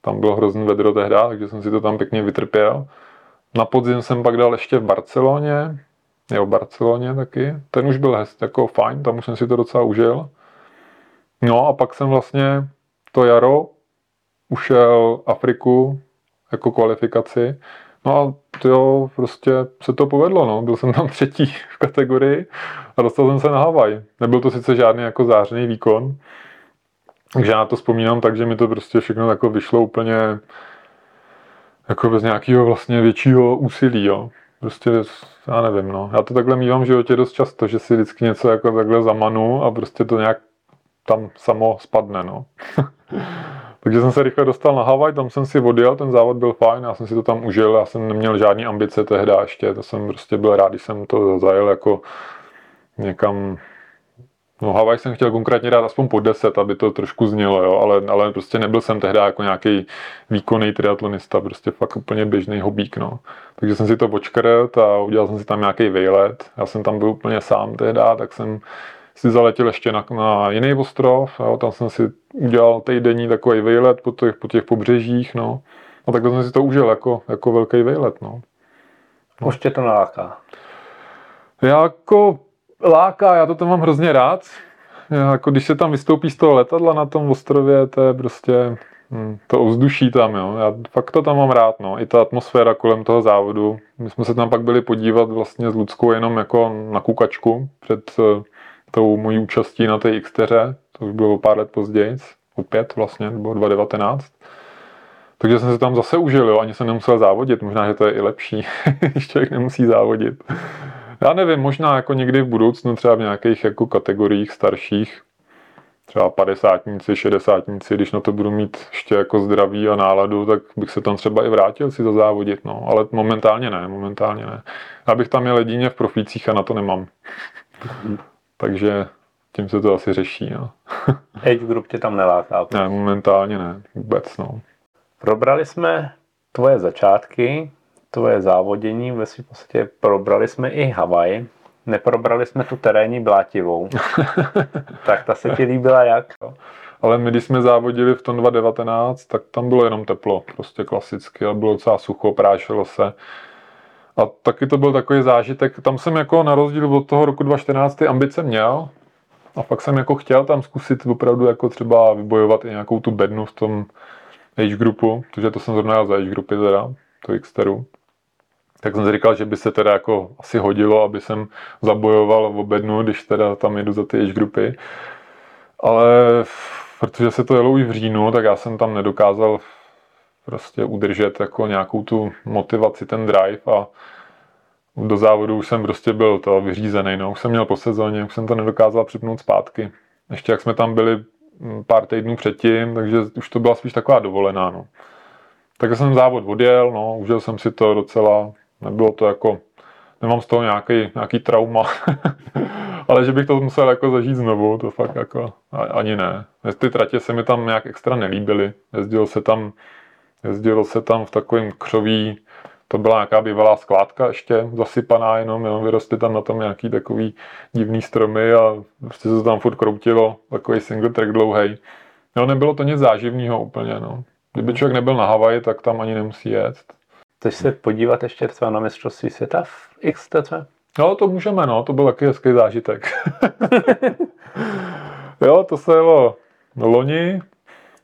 Tam bylo hrozný vedro tehdy, takže jsem si to tam pěkně vytrpěl. Na podzim jsem pak dal ještě v Barceloně. Jo, v Barceloně taky. Ten už byl hezk, jako fajn, tam už jsem si to docela užil. No a pak jsem vlastně to jaro ušel Afriku jako kvalifikaci. No a jo, prostě se to povedlo, no. Byl jsem tam třetí v kategorii a dostal jsem se na Havaj. Nebyl to sice žádný jako zářený výkon, takže já na to vzpomínám tak, že mi to prostě všechno jako vyšlo úplně jako bez nějakého vlastně většího úsilí, jo. Prostě, já nevím, no. Já to takhle mývám v životě dost často, že si vždycky něco jako takhle zamanu a prostě to nějak tam samo spadne, no. Takže jsem se rychle dostal na Havaj, tam jsem si odjel, ten závod byl fajn, já jsem si to tam užil, já jsem neměl žádný ambice tehdy ještě, to jsem prostě byl rád, když jsem to zajel jako někam, no Havaj jsem chtěl konkrétně dát aspoň po 10, aby to trošku znělo, jo, ale, ale prostě nebyl jsem tehdy jako nějaký výkonný triatlonista, prostě fakt úplně běžný hobík, no. Takže jsem si to počkret a udělal jsem si tam nějaký výlet, já jsem tam byl úplně sám tehdy, tak jsem si zaletěl ještě na, na jiný ostrov, jo, tam jsem si udělal týdenní takový výlet po těch, po těch pobřežích, no. A takhle jsem si to užil jako, jako velký výlet, no. Už tě to naláká. Já jako láká, já to tam mám hrozně rád. Já jako když se tam vystoupí z toho letadla na tom ostrově, to je prostě hm, to ovzduší tam, jo. Já fakt to tam mám rád, no. I ta atmosféra kolem toho závodu. My jsme se tam pak byli podívat vlastně s Ludskou jenom jako na kukačku před eh, tou mojí účastí na té Xteře. To už bylo pár let později, opět vlastně, bylo 2019. Takže jsem se tam zase užil, jo, ani jsem nemusel závodit, možná, že to je i lepší, když člověk nemusí závodit. Já nevím, možná jako někdy v budoucnu, třeba v nějakých jako kategoriích starších, třeba padesátníci, šedesátníci, když na to budu mít ještě jako zdraví a náladu, tak bych se tam třeba i vrátil si zazávodit, no, ale momentálně ne, momentálně ne. Já bych tam jel jedině v profících a na to nemám. Takže tím se to asi řeší, no. Age group tě tam neláká. Ne, momentálně ne, vůbec, no. Probrali jsme tvoje začátky, tvoje závodění, ve svým podstatě probrali jsme i Havaj. Neprobrali jsme tu terénní blátivou. tak ta se ti líbila jak? Ale my, když jsme závodili v tom 2019, tak tam bylo jenom teplo, prostě klasicky, a bylo docela sucho, prášilo se. A taky to byl takový zážitek. Tam jsem jako na rozdíl od toho roku 2014 ty ambice měl. A fakt jsem jako chtěl tam zkusit opravdu jako třeba vybojovat i nějakou tu bednu v tom age groupu, protože to jsem zrovna jel za age grupy teda, to Xteru. Tak jsem si říkal, že by se teda jako asi hodilo, aby jsem zabojoval v bednu, když teda tam jedu za ty age grupy. Ale protože se to jelo už v říjnu, tak já jsem tam nedokázal prostě udržet jako nějakou tu motivaci, ten drive a do závodu už jsem prostě byl to vyřízený, no. Už jsem měl po sezóně, už jsem to nedokázal připnout zpátky. Ještě jak jsme tam byli mm, pár týdnů předtím, takže už to byla spíš taková dovolená, no. Tak jsem závod odjel, no, užil jsem si to docela, nebylo to jako, nemám z toho nějaký, nějaký trauma, ale že bych to musel jako zažít znovu, to fakt jako ani ne. Ty tratě se mi tam nějak extra nelíbily, jezdilo se tam, jezdilo se tam v takovém křoví, to byla nějaká bývalá skládka ještě zasypaná jenom, jo, vyrostly tam na tom nějaký takový divný stromy a prostě se to tam furt kroutilo, takový single track dlouhý. No, nebylo to nic záživného úplně, no. Kdyby člověk nebyl na Havaji, tak tam ani nemusí jet. Chceš se podívat ještě třeba na mistrovství světa v XTC? No, to můžeme, no, to byl taky hezký zážitek. jo, to se jelo loni,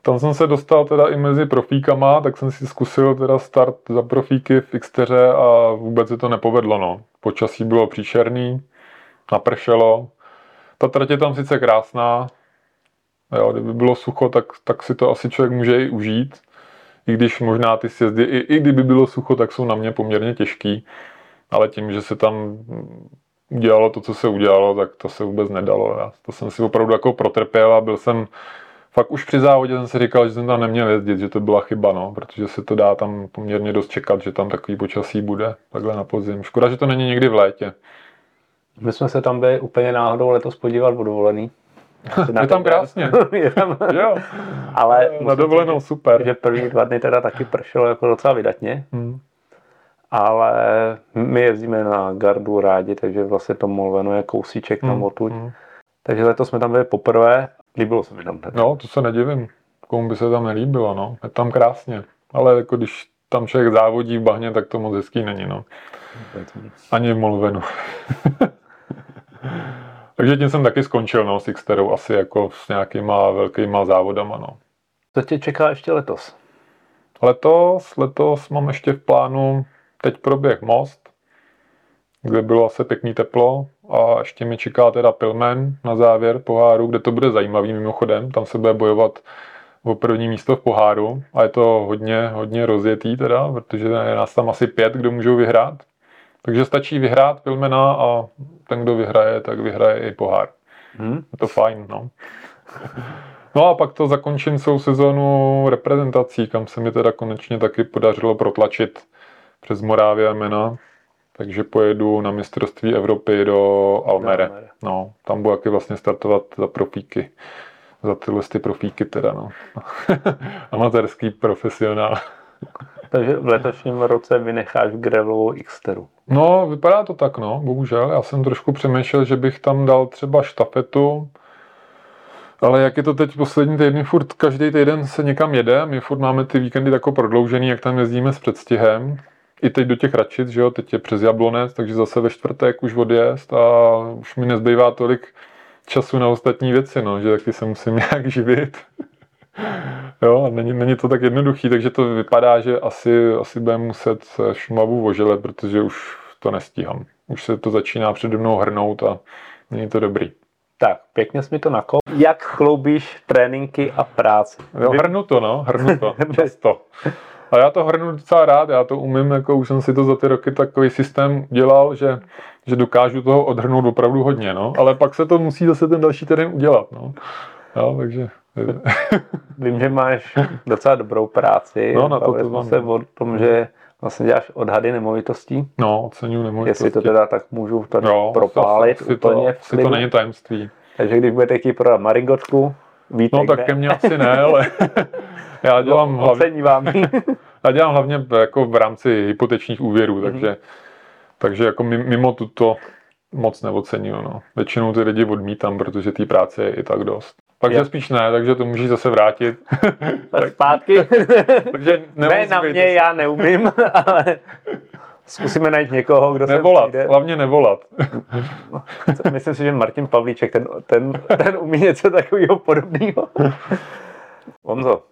tam jsem se dostal teda i mezi profíkama, tak jsem si zkusil teda start za profíky v Xteře a vůbec se to nepovedlo, no. Počasí bylo příšerný, napršelo. Ta trať je tam sice krásná, jo, kdyby bylo sucho, tak, tak si to asi člověk může i užít. I když možná ty sjezdy, i, i kdyby bylo sucho, tak jsou na mě poměrně těžký. Ale tím, že se tam udělalo to, co se udělalo, tak to se vůbec nedalo. Já to jsem si opravdu jako protrpěl a byl jsem fakt už při závodě jsem si říkal, že jsem tam neměl jezdit, že to byla chyba, no, protože se to dá tam poměrně dost čekat, že tam takový počasí bude takhle na podzim. Škoda, že to není někdy v létě. My jsme se tam byli úplně náhodou letos podívat o dovolený. Je tam krásně. je tam... jo. Ale na dovolenou super. Že první dva dny teda taky pršelo jako docela vydatně. Hmm. Ale my jezdíme na gardu rádi, takže vlastně to Molveno je kousíček hmm. tam odtud. Hmm. Takže letos jsme tam byli poprvé Líbilo se mi tam tady. No, to se nedivím. Komu by se tam nelíbilo, no. Je tam krásně. Ale jako když tam člověk závodí v bahně, tak to moc hezký není, no. Ani v Molvenu. Takže tím jsem taky skončil, no, s Xterou, asi jako s nějakýma velkýma závodama, no. Co tě čeká ještě letos? Letos, letos mám ještě v plánu, teď proběh most, kde bylo asi pěkný teplo a ještě mi čeká teda Pilmen na závěr poháru, kde to bude zajímavý mimochodem, tam se bude bojovat o první místo v poháru a je to hodně, hodně rozjetý teda, protože je nás tam asi pět, kdo můžou vyhrát. Takže stačí vyhrát Pilmena a ten, kdo vyhraje, tak vyhraje i pohár. Hmm. Je to fajn, no. No a pak to zakončím celou sezónu reprezentací, kam se mi teda konečně taky podařilo protlačit přes Morávia Mena, takže pojedu na mistrovství Evropy do Almere. Do Almere. No, tam budu taky vlastně startovat za profíky. Za tyhle ty profíky teda, no. Amatérský profesionál. Takže v letošním roce vynecháš gravelovou Xteru. No, vypadá to tak, no, bohužel. Já jsem trošku přemýšlel, že bych tam dal třeba štafetu, ale jak je to teď poslední týdny, furt každý týden se někam jede, my furt máme ty víkendy tako prodloužený, jak tam jezdíme s předstihem, i teď do těch Račic, že jo, teď je přes Jablonec, takže zase ve čtvrtek už odjezd a už mi nezbývá tolik času na ostatní věci, no, že taky se musím nějak živit. Jo, a není, není to tak jednoduchý, takže to vypadá, že asi, asi budeme muset Šumavu vožele, protože už to nestíhám. Už se to začíná přede mnou hrnout a není to dobrý. Tak, pěkně jsi mi to nakop. Jak chloubíš tréninky a práci? Jo, hrnu to, no, hrnu to, často. A já to hrnu docela rád, já to umím, jako už jsem si to za ty roky takový systém dělal, že, že dokážu toho odhrnout opravdu hodně, no. Ale pak se to musí zase ten další terén udělat, no. Jo, takže... Vím, že máš docela dobrou práci. No, na to, to se o tom, že vlastně děláš odhady nemovitostí. No, oceňuji nemovitosti. Jestli to teda tak můžu tady jo, propálit to, úplně to, v to není tajemství. Takže když budete chtít prodat Marigotku, víte No tak ke mně asi ne, ale já dělám no, hlavně, vám. já dělám hlavně jako v rámci hypotečních úvěrů, mm-hmm. takže, takže jako mimo tuto moc neocením. No. Většinou ty lidi odmítám, protože té práce je i tak dost. Takže Jo. spíš ne, takže to můžeš zase vrátit. Tak zpátky. takže ne, na mě, já neumím, ale zkusíme najít někoho, kdo se Nevolat, přijde. hlavně nevolat. Myslím si, že Martin Pavlíček, ten, ten, ten umí něco takového podobného. Honzo,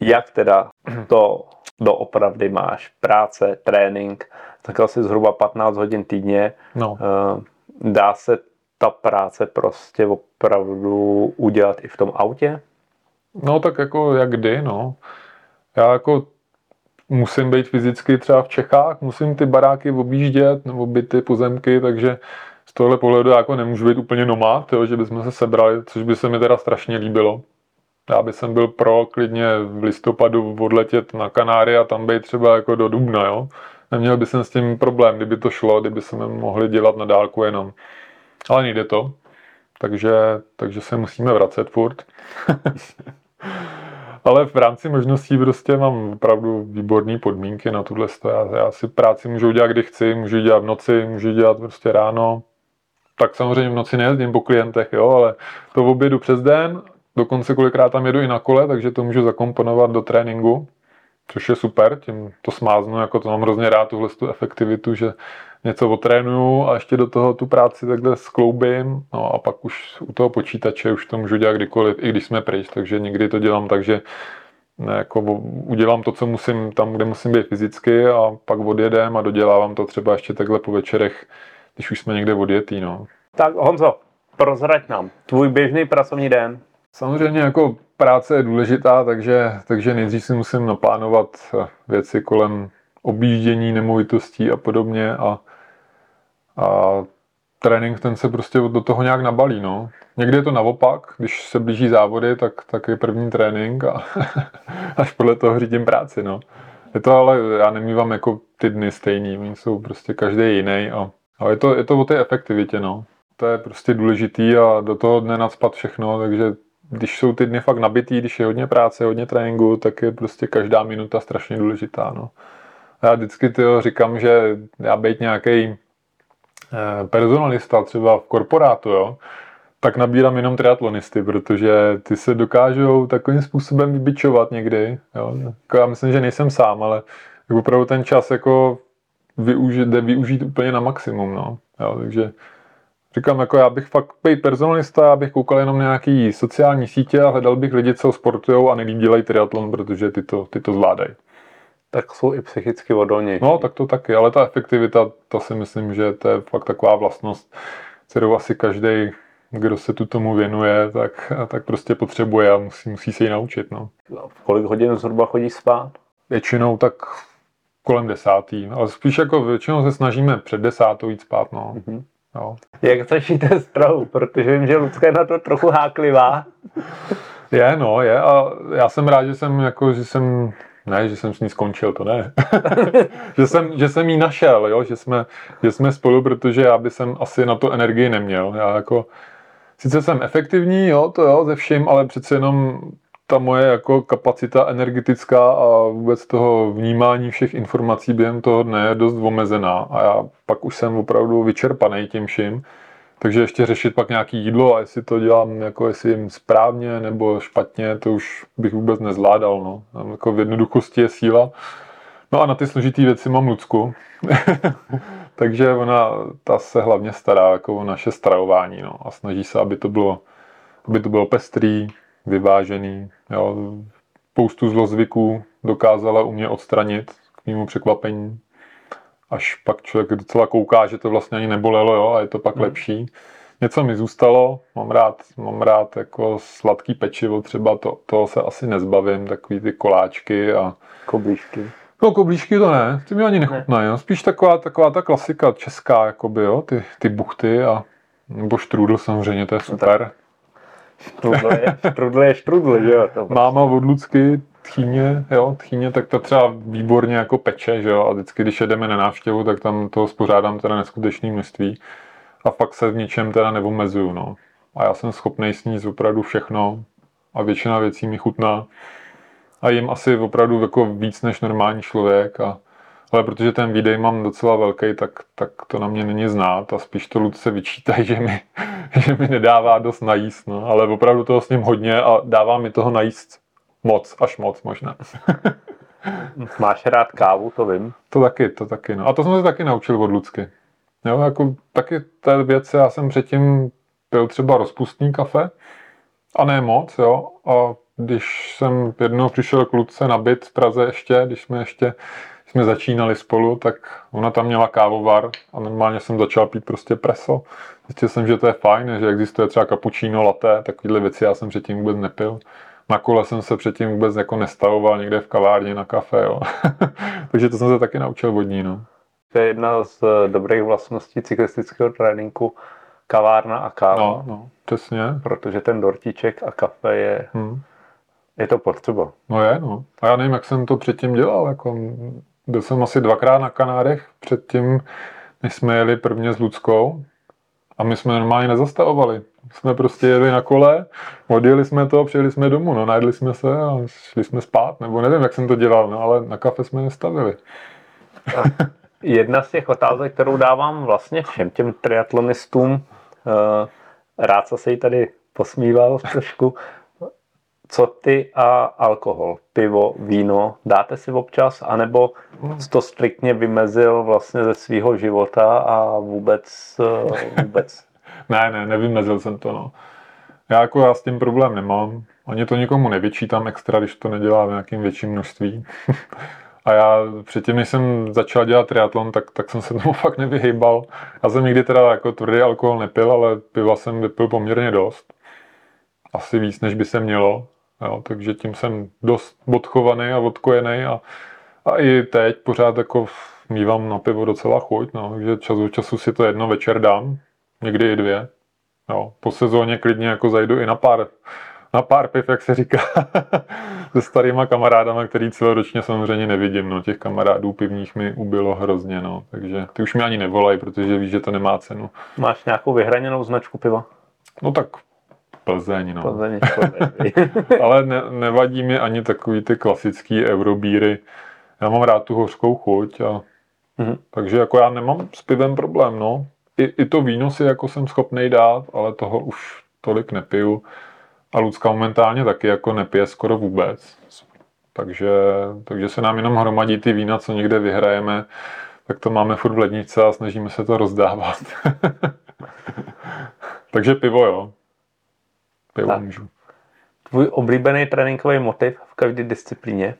jak teda to doopravdy máš? Práce, trénink, tak asi zhruba 15 hodin týdně. No. Eh, Dá se ta práce prostě opravdu udělat i v tom autě? No tak jako jak kdy, no. Já jako musím být fyzicky třeba v Čechách, musím ty baráky objíždět nebo byty, pozemky, takže z tohle pohledu jako nemůžu být úplně nomád, jo, že bychom se sebrali, což by se mi teda strašně líbilo. Já bych jsem byl pro klidně v listopadu odletět na Kanáry a tam být třeba jako do Dubna, jo. Neměl by jsem s tím problém, kdyby to šlo, kdyby jsme mohli dělat na dálku jenom. Ale nejde to, takže, takže se musíme vracet furt. Ale v rámci možností prostě mám opravdu výborné podmínky na tuhle. Já, já si práci můžu dělat, kdy chci, můžu dělat v noci, můžu dělat prostě ráno. Tak samozřejmě v noci nejezdím po klientech, jo, ale to v obědu přes den, dokonce kolikrát tam jedu i na kole, takže to můžu zakomponovat do tréninku, což je super, tím to smáznu, jako to mám hrozně rád, tuhle tu efektivitu, že něco otrénuju a ještě do toho tu práci takhle skloubím, no a pak už u toho počítače už to můžu dělat kdykoliv, i když jsme pryč, takže někdy to dělám tak, že ne, jako udělám to, co musím tam, kde musím být fyzicky a pak odjedem a dodělávám to třeba ještě takhle po večerech, když už jsme někde odjetý, no. Tak Honzo, prozrať nám tvůj běžný pracovní den. Samozřejmě jako práce je důležitá, takže, takže nejdřív si musím naplánovat věci kolem objíždění nemovitostí a podobně a, a trénink ten se prostě do toho nějak nabalí. No. Někdy je to naopak, když se blíží závody, tak, tak je první trénink a až podle toho řídím práci. No. Je to ale, já nemývám jako ty dny stejný, oni jsou prostě každý jiný a, a je, to, je to o té efektivitě. No. To je prostě důležitý a do toho dne nadspat všechno, takže když jsou ty dny fakt nabitý, když je hodně práce, hodně tréninku, tak je prostě každá minuta strašně důležitá. No. Já vždycky tyjo, říkám, že já být nějaký personalista třeba v korporátu, jo, tak nabírám jenom triatlonisty, protože ty se dokážou takovým způsobem vybičovat někdy. Jo. Jako já myslím, že nejsem sám, ale opravdu ten čas jako využít, jde využít úplně na maximum. No. Jo, takže říkám, jako já bych fakt být personalista, já bych koukal jenom na nějaký sociální sítě a hledal bych lidi, co sportujou a nejlíp dělají triatlon, protože ty to, ty to zvládají. Tak jsou i psychicky odolnější. No, tak to taky, ale ta efektivita, to si myslím, že to je fakt taková vlastnost, kterou asi každý, kdo se tu tomu věnuje, tak, tak prostě potřebuje a musí, musí se ji naučit. No. V kolik hodin zhruba chodíš spát? Většinou tak kolem desátý, ale spíš jako většinou se snažíme před desátou jít spát. No. Mhm. Jo. Jak začíte s trahou? Protože vím, že Lucka je na to trochu háklivá. Je, no, je a já jsem rád, že jsem jako, že jsem ne, že jsem s ní skončil, to ne. že, jsem, že jsem jí našel, jo? Že, jsme, že jsme spolu, protože já by jsem asi na to energii neměl. Já jako, sice jsem efektivní, jo, to jo, ze vším, ale přece jenom ta moje jako kapacita energetická a vůbec toho vnímání všech informací během toho dne je dost omezená a já pak už jsem opravdu vyčerpaný tím vším. Takže ještě řešit pak nějaký jídlo a jestli to dělám jako jestli jim správně nebo špatně, to už bych vůbec nezvládal. No. Jako v jednoduchosti je síla. No a na ty složitý věci mám Lucku. Takže ona, ta se hlavně stará jako o naše stravování no. a snaží se, aby to bylo, aby to bylo pestrý, vyvážený. Jo. Spoustu zlozvyků dokázala u mě odstranit k mému překvapení až pak člověk docela kouká, že to vlastně ani nebolelo, jo, a je to pak hmm. lepší. Něco mi zůstalo, mám rád, mám rád jako sladký pečivo, třeba to, toho se asi nezbavím, takový ty koláčky a... Koblížky. No koblížky to ne, ty mi ani nechutnají, ne. spíš taková, taková ta klasika česká, jakoby, jo, ty, ty buchty a nebo štrůdl samozřejmě, to je super. Štrudl je, štrudl je štrudl, že jo? To Máma od Lucky, tchýně, jo, tchýně, tak to třeba výborně jako peče, že jo, a vždycky, když jedeme na návštěvu, tak tam to spořádám teda neskutečné množství a fakt se v ničem teda neomezuju, no. A já jsem schopný sníst opravdu všechno a většina věcí mi chutná a jim asi opravdu jako víc než normální člověk a, ale protože ten výdej mám docela velký, tak, tak to na mě není znát a spíš to Lucce vyčítají, že mi, že mi nedává dost najíst, no. ale opravdu toho s ním hodně a dává mi toho najíst moc, až moc možná. Máš rád kávu, to vím. To taky, to taky, no. A to jsem se taky naučil od Lucky. Jo, jako taky té věci, já jsem předtím pil třeba rozpustný kafe, a ne moc, jo. A když jsem jednou přišel k Luce na byt v Praze ještě, když jsme ještě když jsme začínali spolu, tak ona tam měla kávovar a normálně jsem začal pít prostě preso. Zjistil jsem, že to je fajn, že existuje třeba cappuccino, latte, takovéhle věci já jsem předtím vůbec nepil. Na kole jsem se předtím vůbec jako nestavoval někde v kavárně na kafe, jo. Takže to jsem se taky naučil vodní, no. To je jedna z dobrých vlastností cyklistického tréninku, kavárna a káva. No, no, přesně. Protože ten dortíček a kafe je, hmm. je to potřeba. No je, no. A já nevím, jak jsem to předtím dělal. Jako, byl jsem asi dvakrát na Kanárech předtím, než jsme jeli prvně s Ludskou. A my jsme normálně nezastavovali. Jsme prostě jeli na kole, odjeli jsme to, přijeli jsme domů, no, najedli jsme se a šli jsme spát, nebo nevím, jak jsem to dělal, no, ale na kafe jsme nestavili. Jedna z těch otázek, kterou dávám vlastně všem těm triatlonistům, Eh, rád se jí tady posmíval trošku. Co ty a alkohol, pivo, víno, dáte si občas, anebo jsi to striktně vymezil vlastně ze svého života a vůbec, eh, vůbec? ne, ne, nevymezil jsem to, no. Já jako já s tím problém nemám. Ani to nikomu nevyčítám extra, když to nedělá v nějakým větším množství. A já předtím, než jsem začal dělat triatlon, tak, tak jsem se tomu fakt nevyhýbal. Já jsem nikdy teda jako tvrdý alkohol nepil, ale piva jsem vypil poměrně dost. Asi víc, než by se mělo. Jo, takže tím jsem dost odchovaný a odkojený a, a i teď pořád jako mývám na pivo docela chuť, no, takže čas od času si to jedno večer dám, někdy i dvě. Jo, po sezóně klidně jako zajdu i na pár na pár piv, jak se říká, se starýma kamarádama, který celoročně samozřejmě nevidím. No, těch kamarádů pivních mi ubylo hrozně, no. takže ty už mi ani nevolají, protože víš, že to nemá cenu. Máš nějakou vyhraněnou značku piva? No tak Plzeň, no. Plzeň, Ale ne, nevadí mi ani takový ty klasický eurobíry. Já mám rád tu hořkou chuť a mm-hmm. takže jako já nemám s pivem problém, no. I, i to víno si jako jsem schopný dát, ale toho už tolik nepiju. A Lucka momentálně taky jako nepije skoro vůbec. Takže, takže se nám jenom hromadí ty vína, co někde vyhrajeme, tak to máme furt v ledničce a snažíme se to rozdávat. takže pivo, jo. Pivo tak. můžu. Tvůj oblíbený tréninkový motiv v každé disciplíně?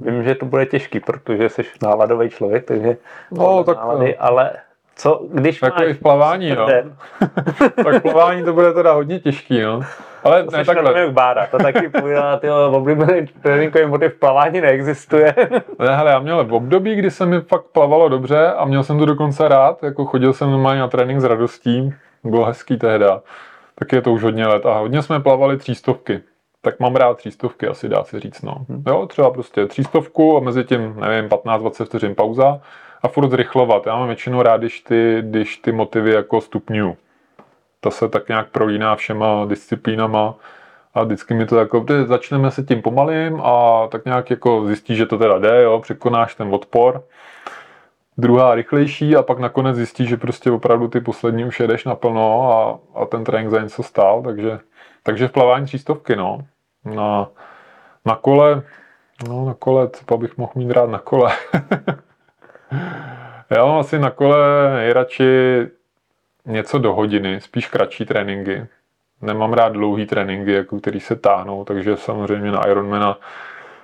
Vím, že to bude těžký, protože jsi náladový člověk, takže no, tak, nálady, ale co, když jako máš i v plavání, no. tak v plavání to bude teda hodně těžký, no. Ale to ne, takhle. Jak bára, to taky půjde, ty oblíbený tréninkový motiv plavání neexistuje. ne, hele, já měl v období, kdy se mi fakt plavalo dobře a měl jsem to dokonce rád, jako chodil jsem normálně na trénink s radostí, bylo hezký tehda. Tak je to už hodně let a hodně jsme plavali třístovky. Tak mám rád třístovky, asi dá se říct, no. Hmm. Jo, třeba prostě třístovku a mezi tím, nevím, 15-20 vteřin pauza a furt zrychlovat. Já mám většinou rád, když ty, když ty motivy jako stupňuju to se tak nějak prolíná všema disciplínama a vždycky mi to jako, začneme se tím pomalým a tak nějak jako zjistí, že to teda jde, jo, překonáš ten odpor. Druhá rychlejší a pak nakonec zjistí, že prostě opravdu ty poslední už jedeš naplno a, a ten trénink za něco stál, takže, takže v plavání třístovky, no. Na, na kole, no na kole, co bych mohl mít rád na kole. Já mám asi na kole nejradši něco do hodiny, spíš kratší tréninky. Nemám rád dlouhý tréninky, jako který se táhnou, takže samozřejmě na Ironmana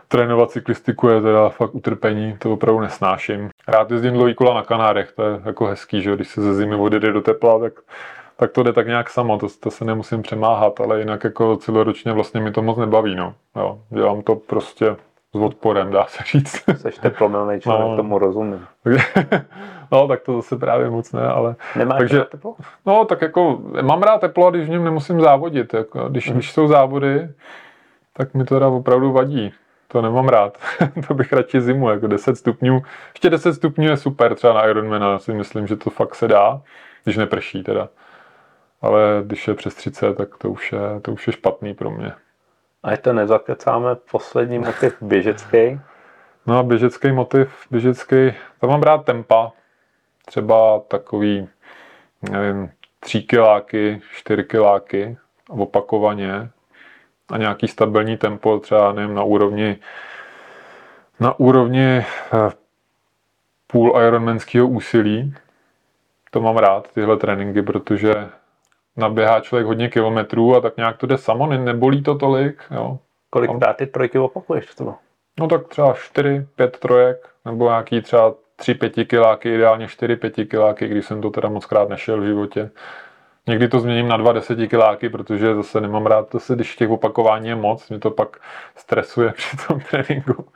trénovat cyklistiku je teda fakt utrpení, to opravdu nesnáším. Rád jezdím dlouhý kola na Kanárech, to je jako hezký, že když se ze zimy odjede do tepla, tak, tak to jde tak nějak samo, to, to se nemusím přemáhat, ale jinak jako celoročně vlastně mi to moc nebaví, no. Jo, dělám to prostě s odporem, dá se říct. Jsi teplomilný člověk, no. tomu rozumím. no, tak to zase právě moc ne, ale... Nemáš takže, rád teplo? No, tak jako, mám rád teplo, když v něm nemusím závodit. Jako, když, mm. když jsou závody, tak mi to teda opravdu vadí. To nemám rád. to bych radši zimu, jako 10 stupňů. Ještě 10 stupňů je super, třeba na Ironmana si myslím, že to fakt se dá, když neprší teda. Ale když je přes 30, tak to už je, to už je špatný pro mě. A je to nezakecáme poslední motiv běžecký. No a běžecký motiv, běžecký, tam mám rád tempa. Třeba takový, nevím, tři kiláky, čtyři kiláky opakovaně a nějaký stabilní tempo, třeba nevím, na úrovni na úrovni eh, půl ironmanského úsilí. To mám rád, tyhle tréninky, protože naběhá člověk hodně kilometrů a tak nějak to jde samo, ne, nebolí to tolik. Jo. Kolikrát ty trojky opakuješ třeba? No tak třeba 4, 5 trojek, nebo nějaký třeba 3 5 kiláky, ideálně 4 5 kiláky, když jsem to teda moc krát nešel v životě. Někdy to změním na dva desetikiláky, protože zase nemám rád, to se, když těch opakování je moc, mě to pak stresuje při tom tréninku.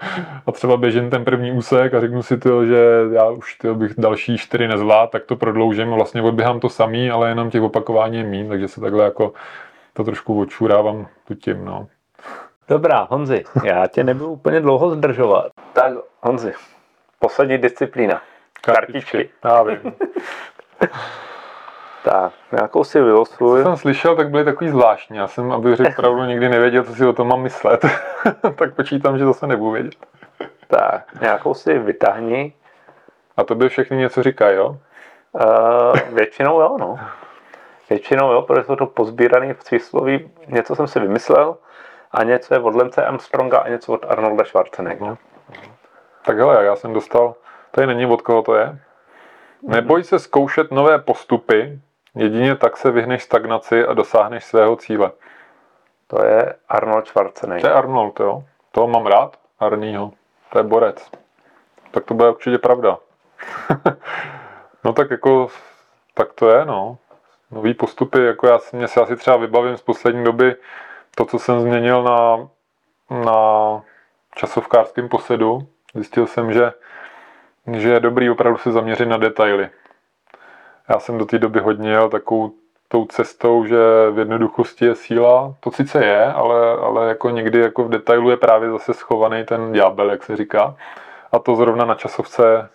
A třeba běžím ten první úsek a řeknu si to, že já už tyjo, bych další čtyři nezvlád, tak to prodloužím a vlastně odběhám to samý, ale jenom těch opakování je mín, takže se takhle jako to trošku odčurávám tu tím, no. Dobrá, Honzi, já tě nebudu úplně dlouho zdržovat. Tak, Honzi, poslední disciplína. Kartičky. Já vím. Tak, nějakou si vylosuj. Co jsem slyšel, tak byly takový zvláštní. Já jsem, abych řekl pravdu, nikdy nevěděl, co si o tom mám myslet. tak počítám, že to se nebudu vědět. Tak, nějakou si vytáhni. A to by všechny něco říkají, jo? Uh, většinou jo, no. Většinou jo, protože jsou to pozbíraný v čísloví. Něco jsem si vymyslel a něco je od Lence Armstronga a něco od Arnolda Schwarzeneggera. Tak hele, já jsem dostal, tady není od koho to je. Neboj se zkoušet nové postupy, jedině tak se vyhneš stagnaci a dosáhneš svého cíle. To je Arnold To Schwarzenegger. je Arnold, jo. Toho mám rád, Arnýho. To je borec. Tak to bude určitě pravda. no tak jako, tak to je, no. Nový postupy, jako já si, mě si asi třeba vybavím z poslední doby to, co jsem změnil na, na časovkářském posedu. Zjistil jsem, že, že je dobrý opravdu se zaměřit na detaily. Já jsem do té doby hodně jel takovou tou cestou, že v jednoduchosti je síla. To sice je, ale, ale jako někdy jako v detailu je právě zase schovaný ten ďábel, jak se říká. A to zrovna na časovce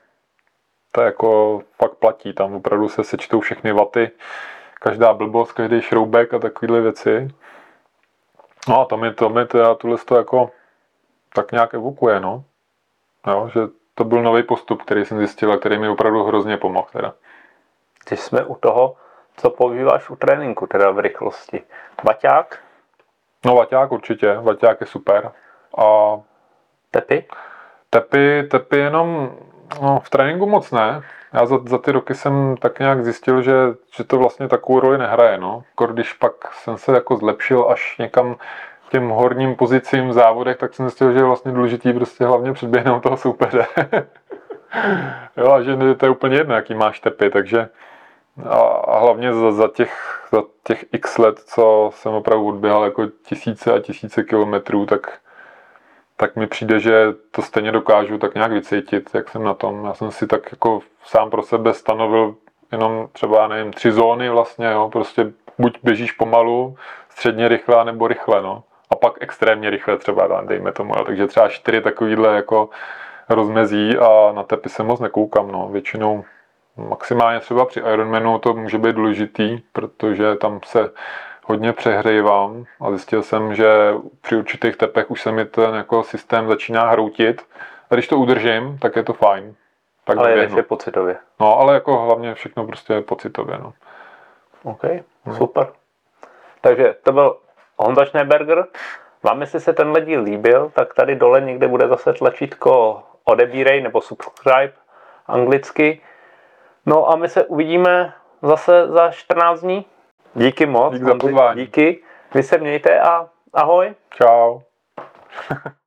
to jako fakt platí. Tam opravdu se sečtou všechny vaty, každá blbost, každý šroubek a takovéhle věci. No a to mi, to mi teda tuhle to jako tak nějak evokuje, no. Jo, že to byl nový postup, který jsem zjistil a který mi opravdu hrozně pomohl teda. Když jsme u toho, co používáš u tréninku, teda v rychlosti. Baťák, No Vaťák určitě, Vaťák je super. A tepy, tepy, tepy jenom no, v tréninku moc ne. Já za, za ty roky jsem tak nějak zjistil, že, že to vlastně takovou roli nehraje. No. Když pak jsem se jako zlepšil až někam těm horním pozicím v závodech, tak jsem zjistil, že je vlastně důležitý prostě hlavně předběhnout toho soupeře. jo, a že to je úplně jedno, jaký máš tepy, takže a, a hlavně za, za, těch, za těch x let, co jsem opravdu odběhal jako tisíce a tisíce kilometrů, tak, tak mi přijde, že to stejně dokážu tak nějak vycítit, jak jsem na tom. Já jsem si tak jako sám pro sebe stanovil jenom třeba, nevím, tři zóny vlastně, jo, prostě buď běžíš pomalu, středně rychle, nebo rychle, no. A pak extrémně rychle třeba, dejme tomu, jo. takže třeba čtyři takovýhle jako rozmezí a na tepy se moc nekoukám, no. Většinou maximálně třeba při Ironmanu to může být důležitý, protože tam se hodně přehřejvám a zjistil jsem, že při určitých tepech už se mi ten jako systém začíná hroutit. A když to udržím, tak je to fajn. Tak ale jedeš je pocitově. No, ale jako hlavně všechno prostě je pocitově, no. OK, super. Takže to byl Honza Schneeberger. Vám, jestli se tenhle díl líbil, tak tady dole někde bude zase tlačítko odebírej nebo subscribe anglicky. No a my se uvidíme zase za 14 dní. Díky moc. Dík za pozvání. Díky. Vy se mějte a ahoj. Čau.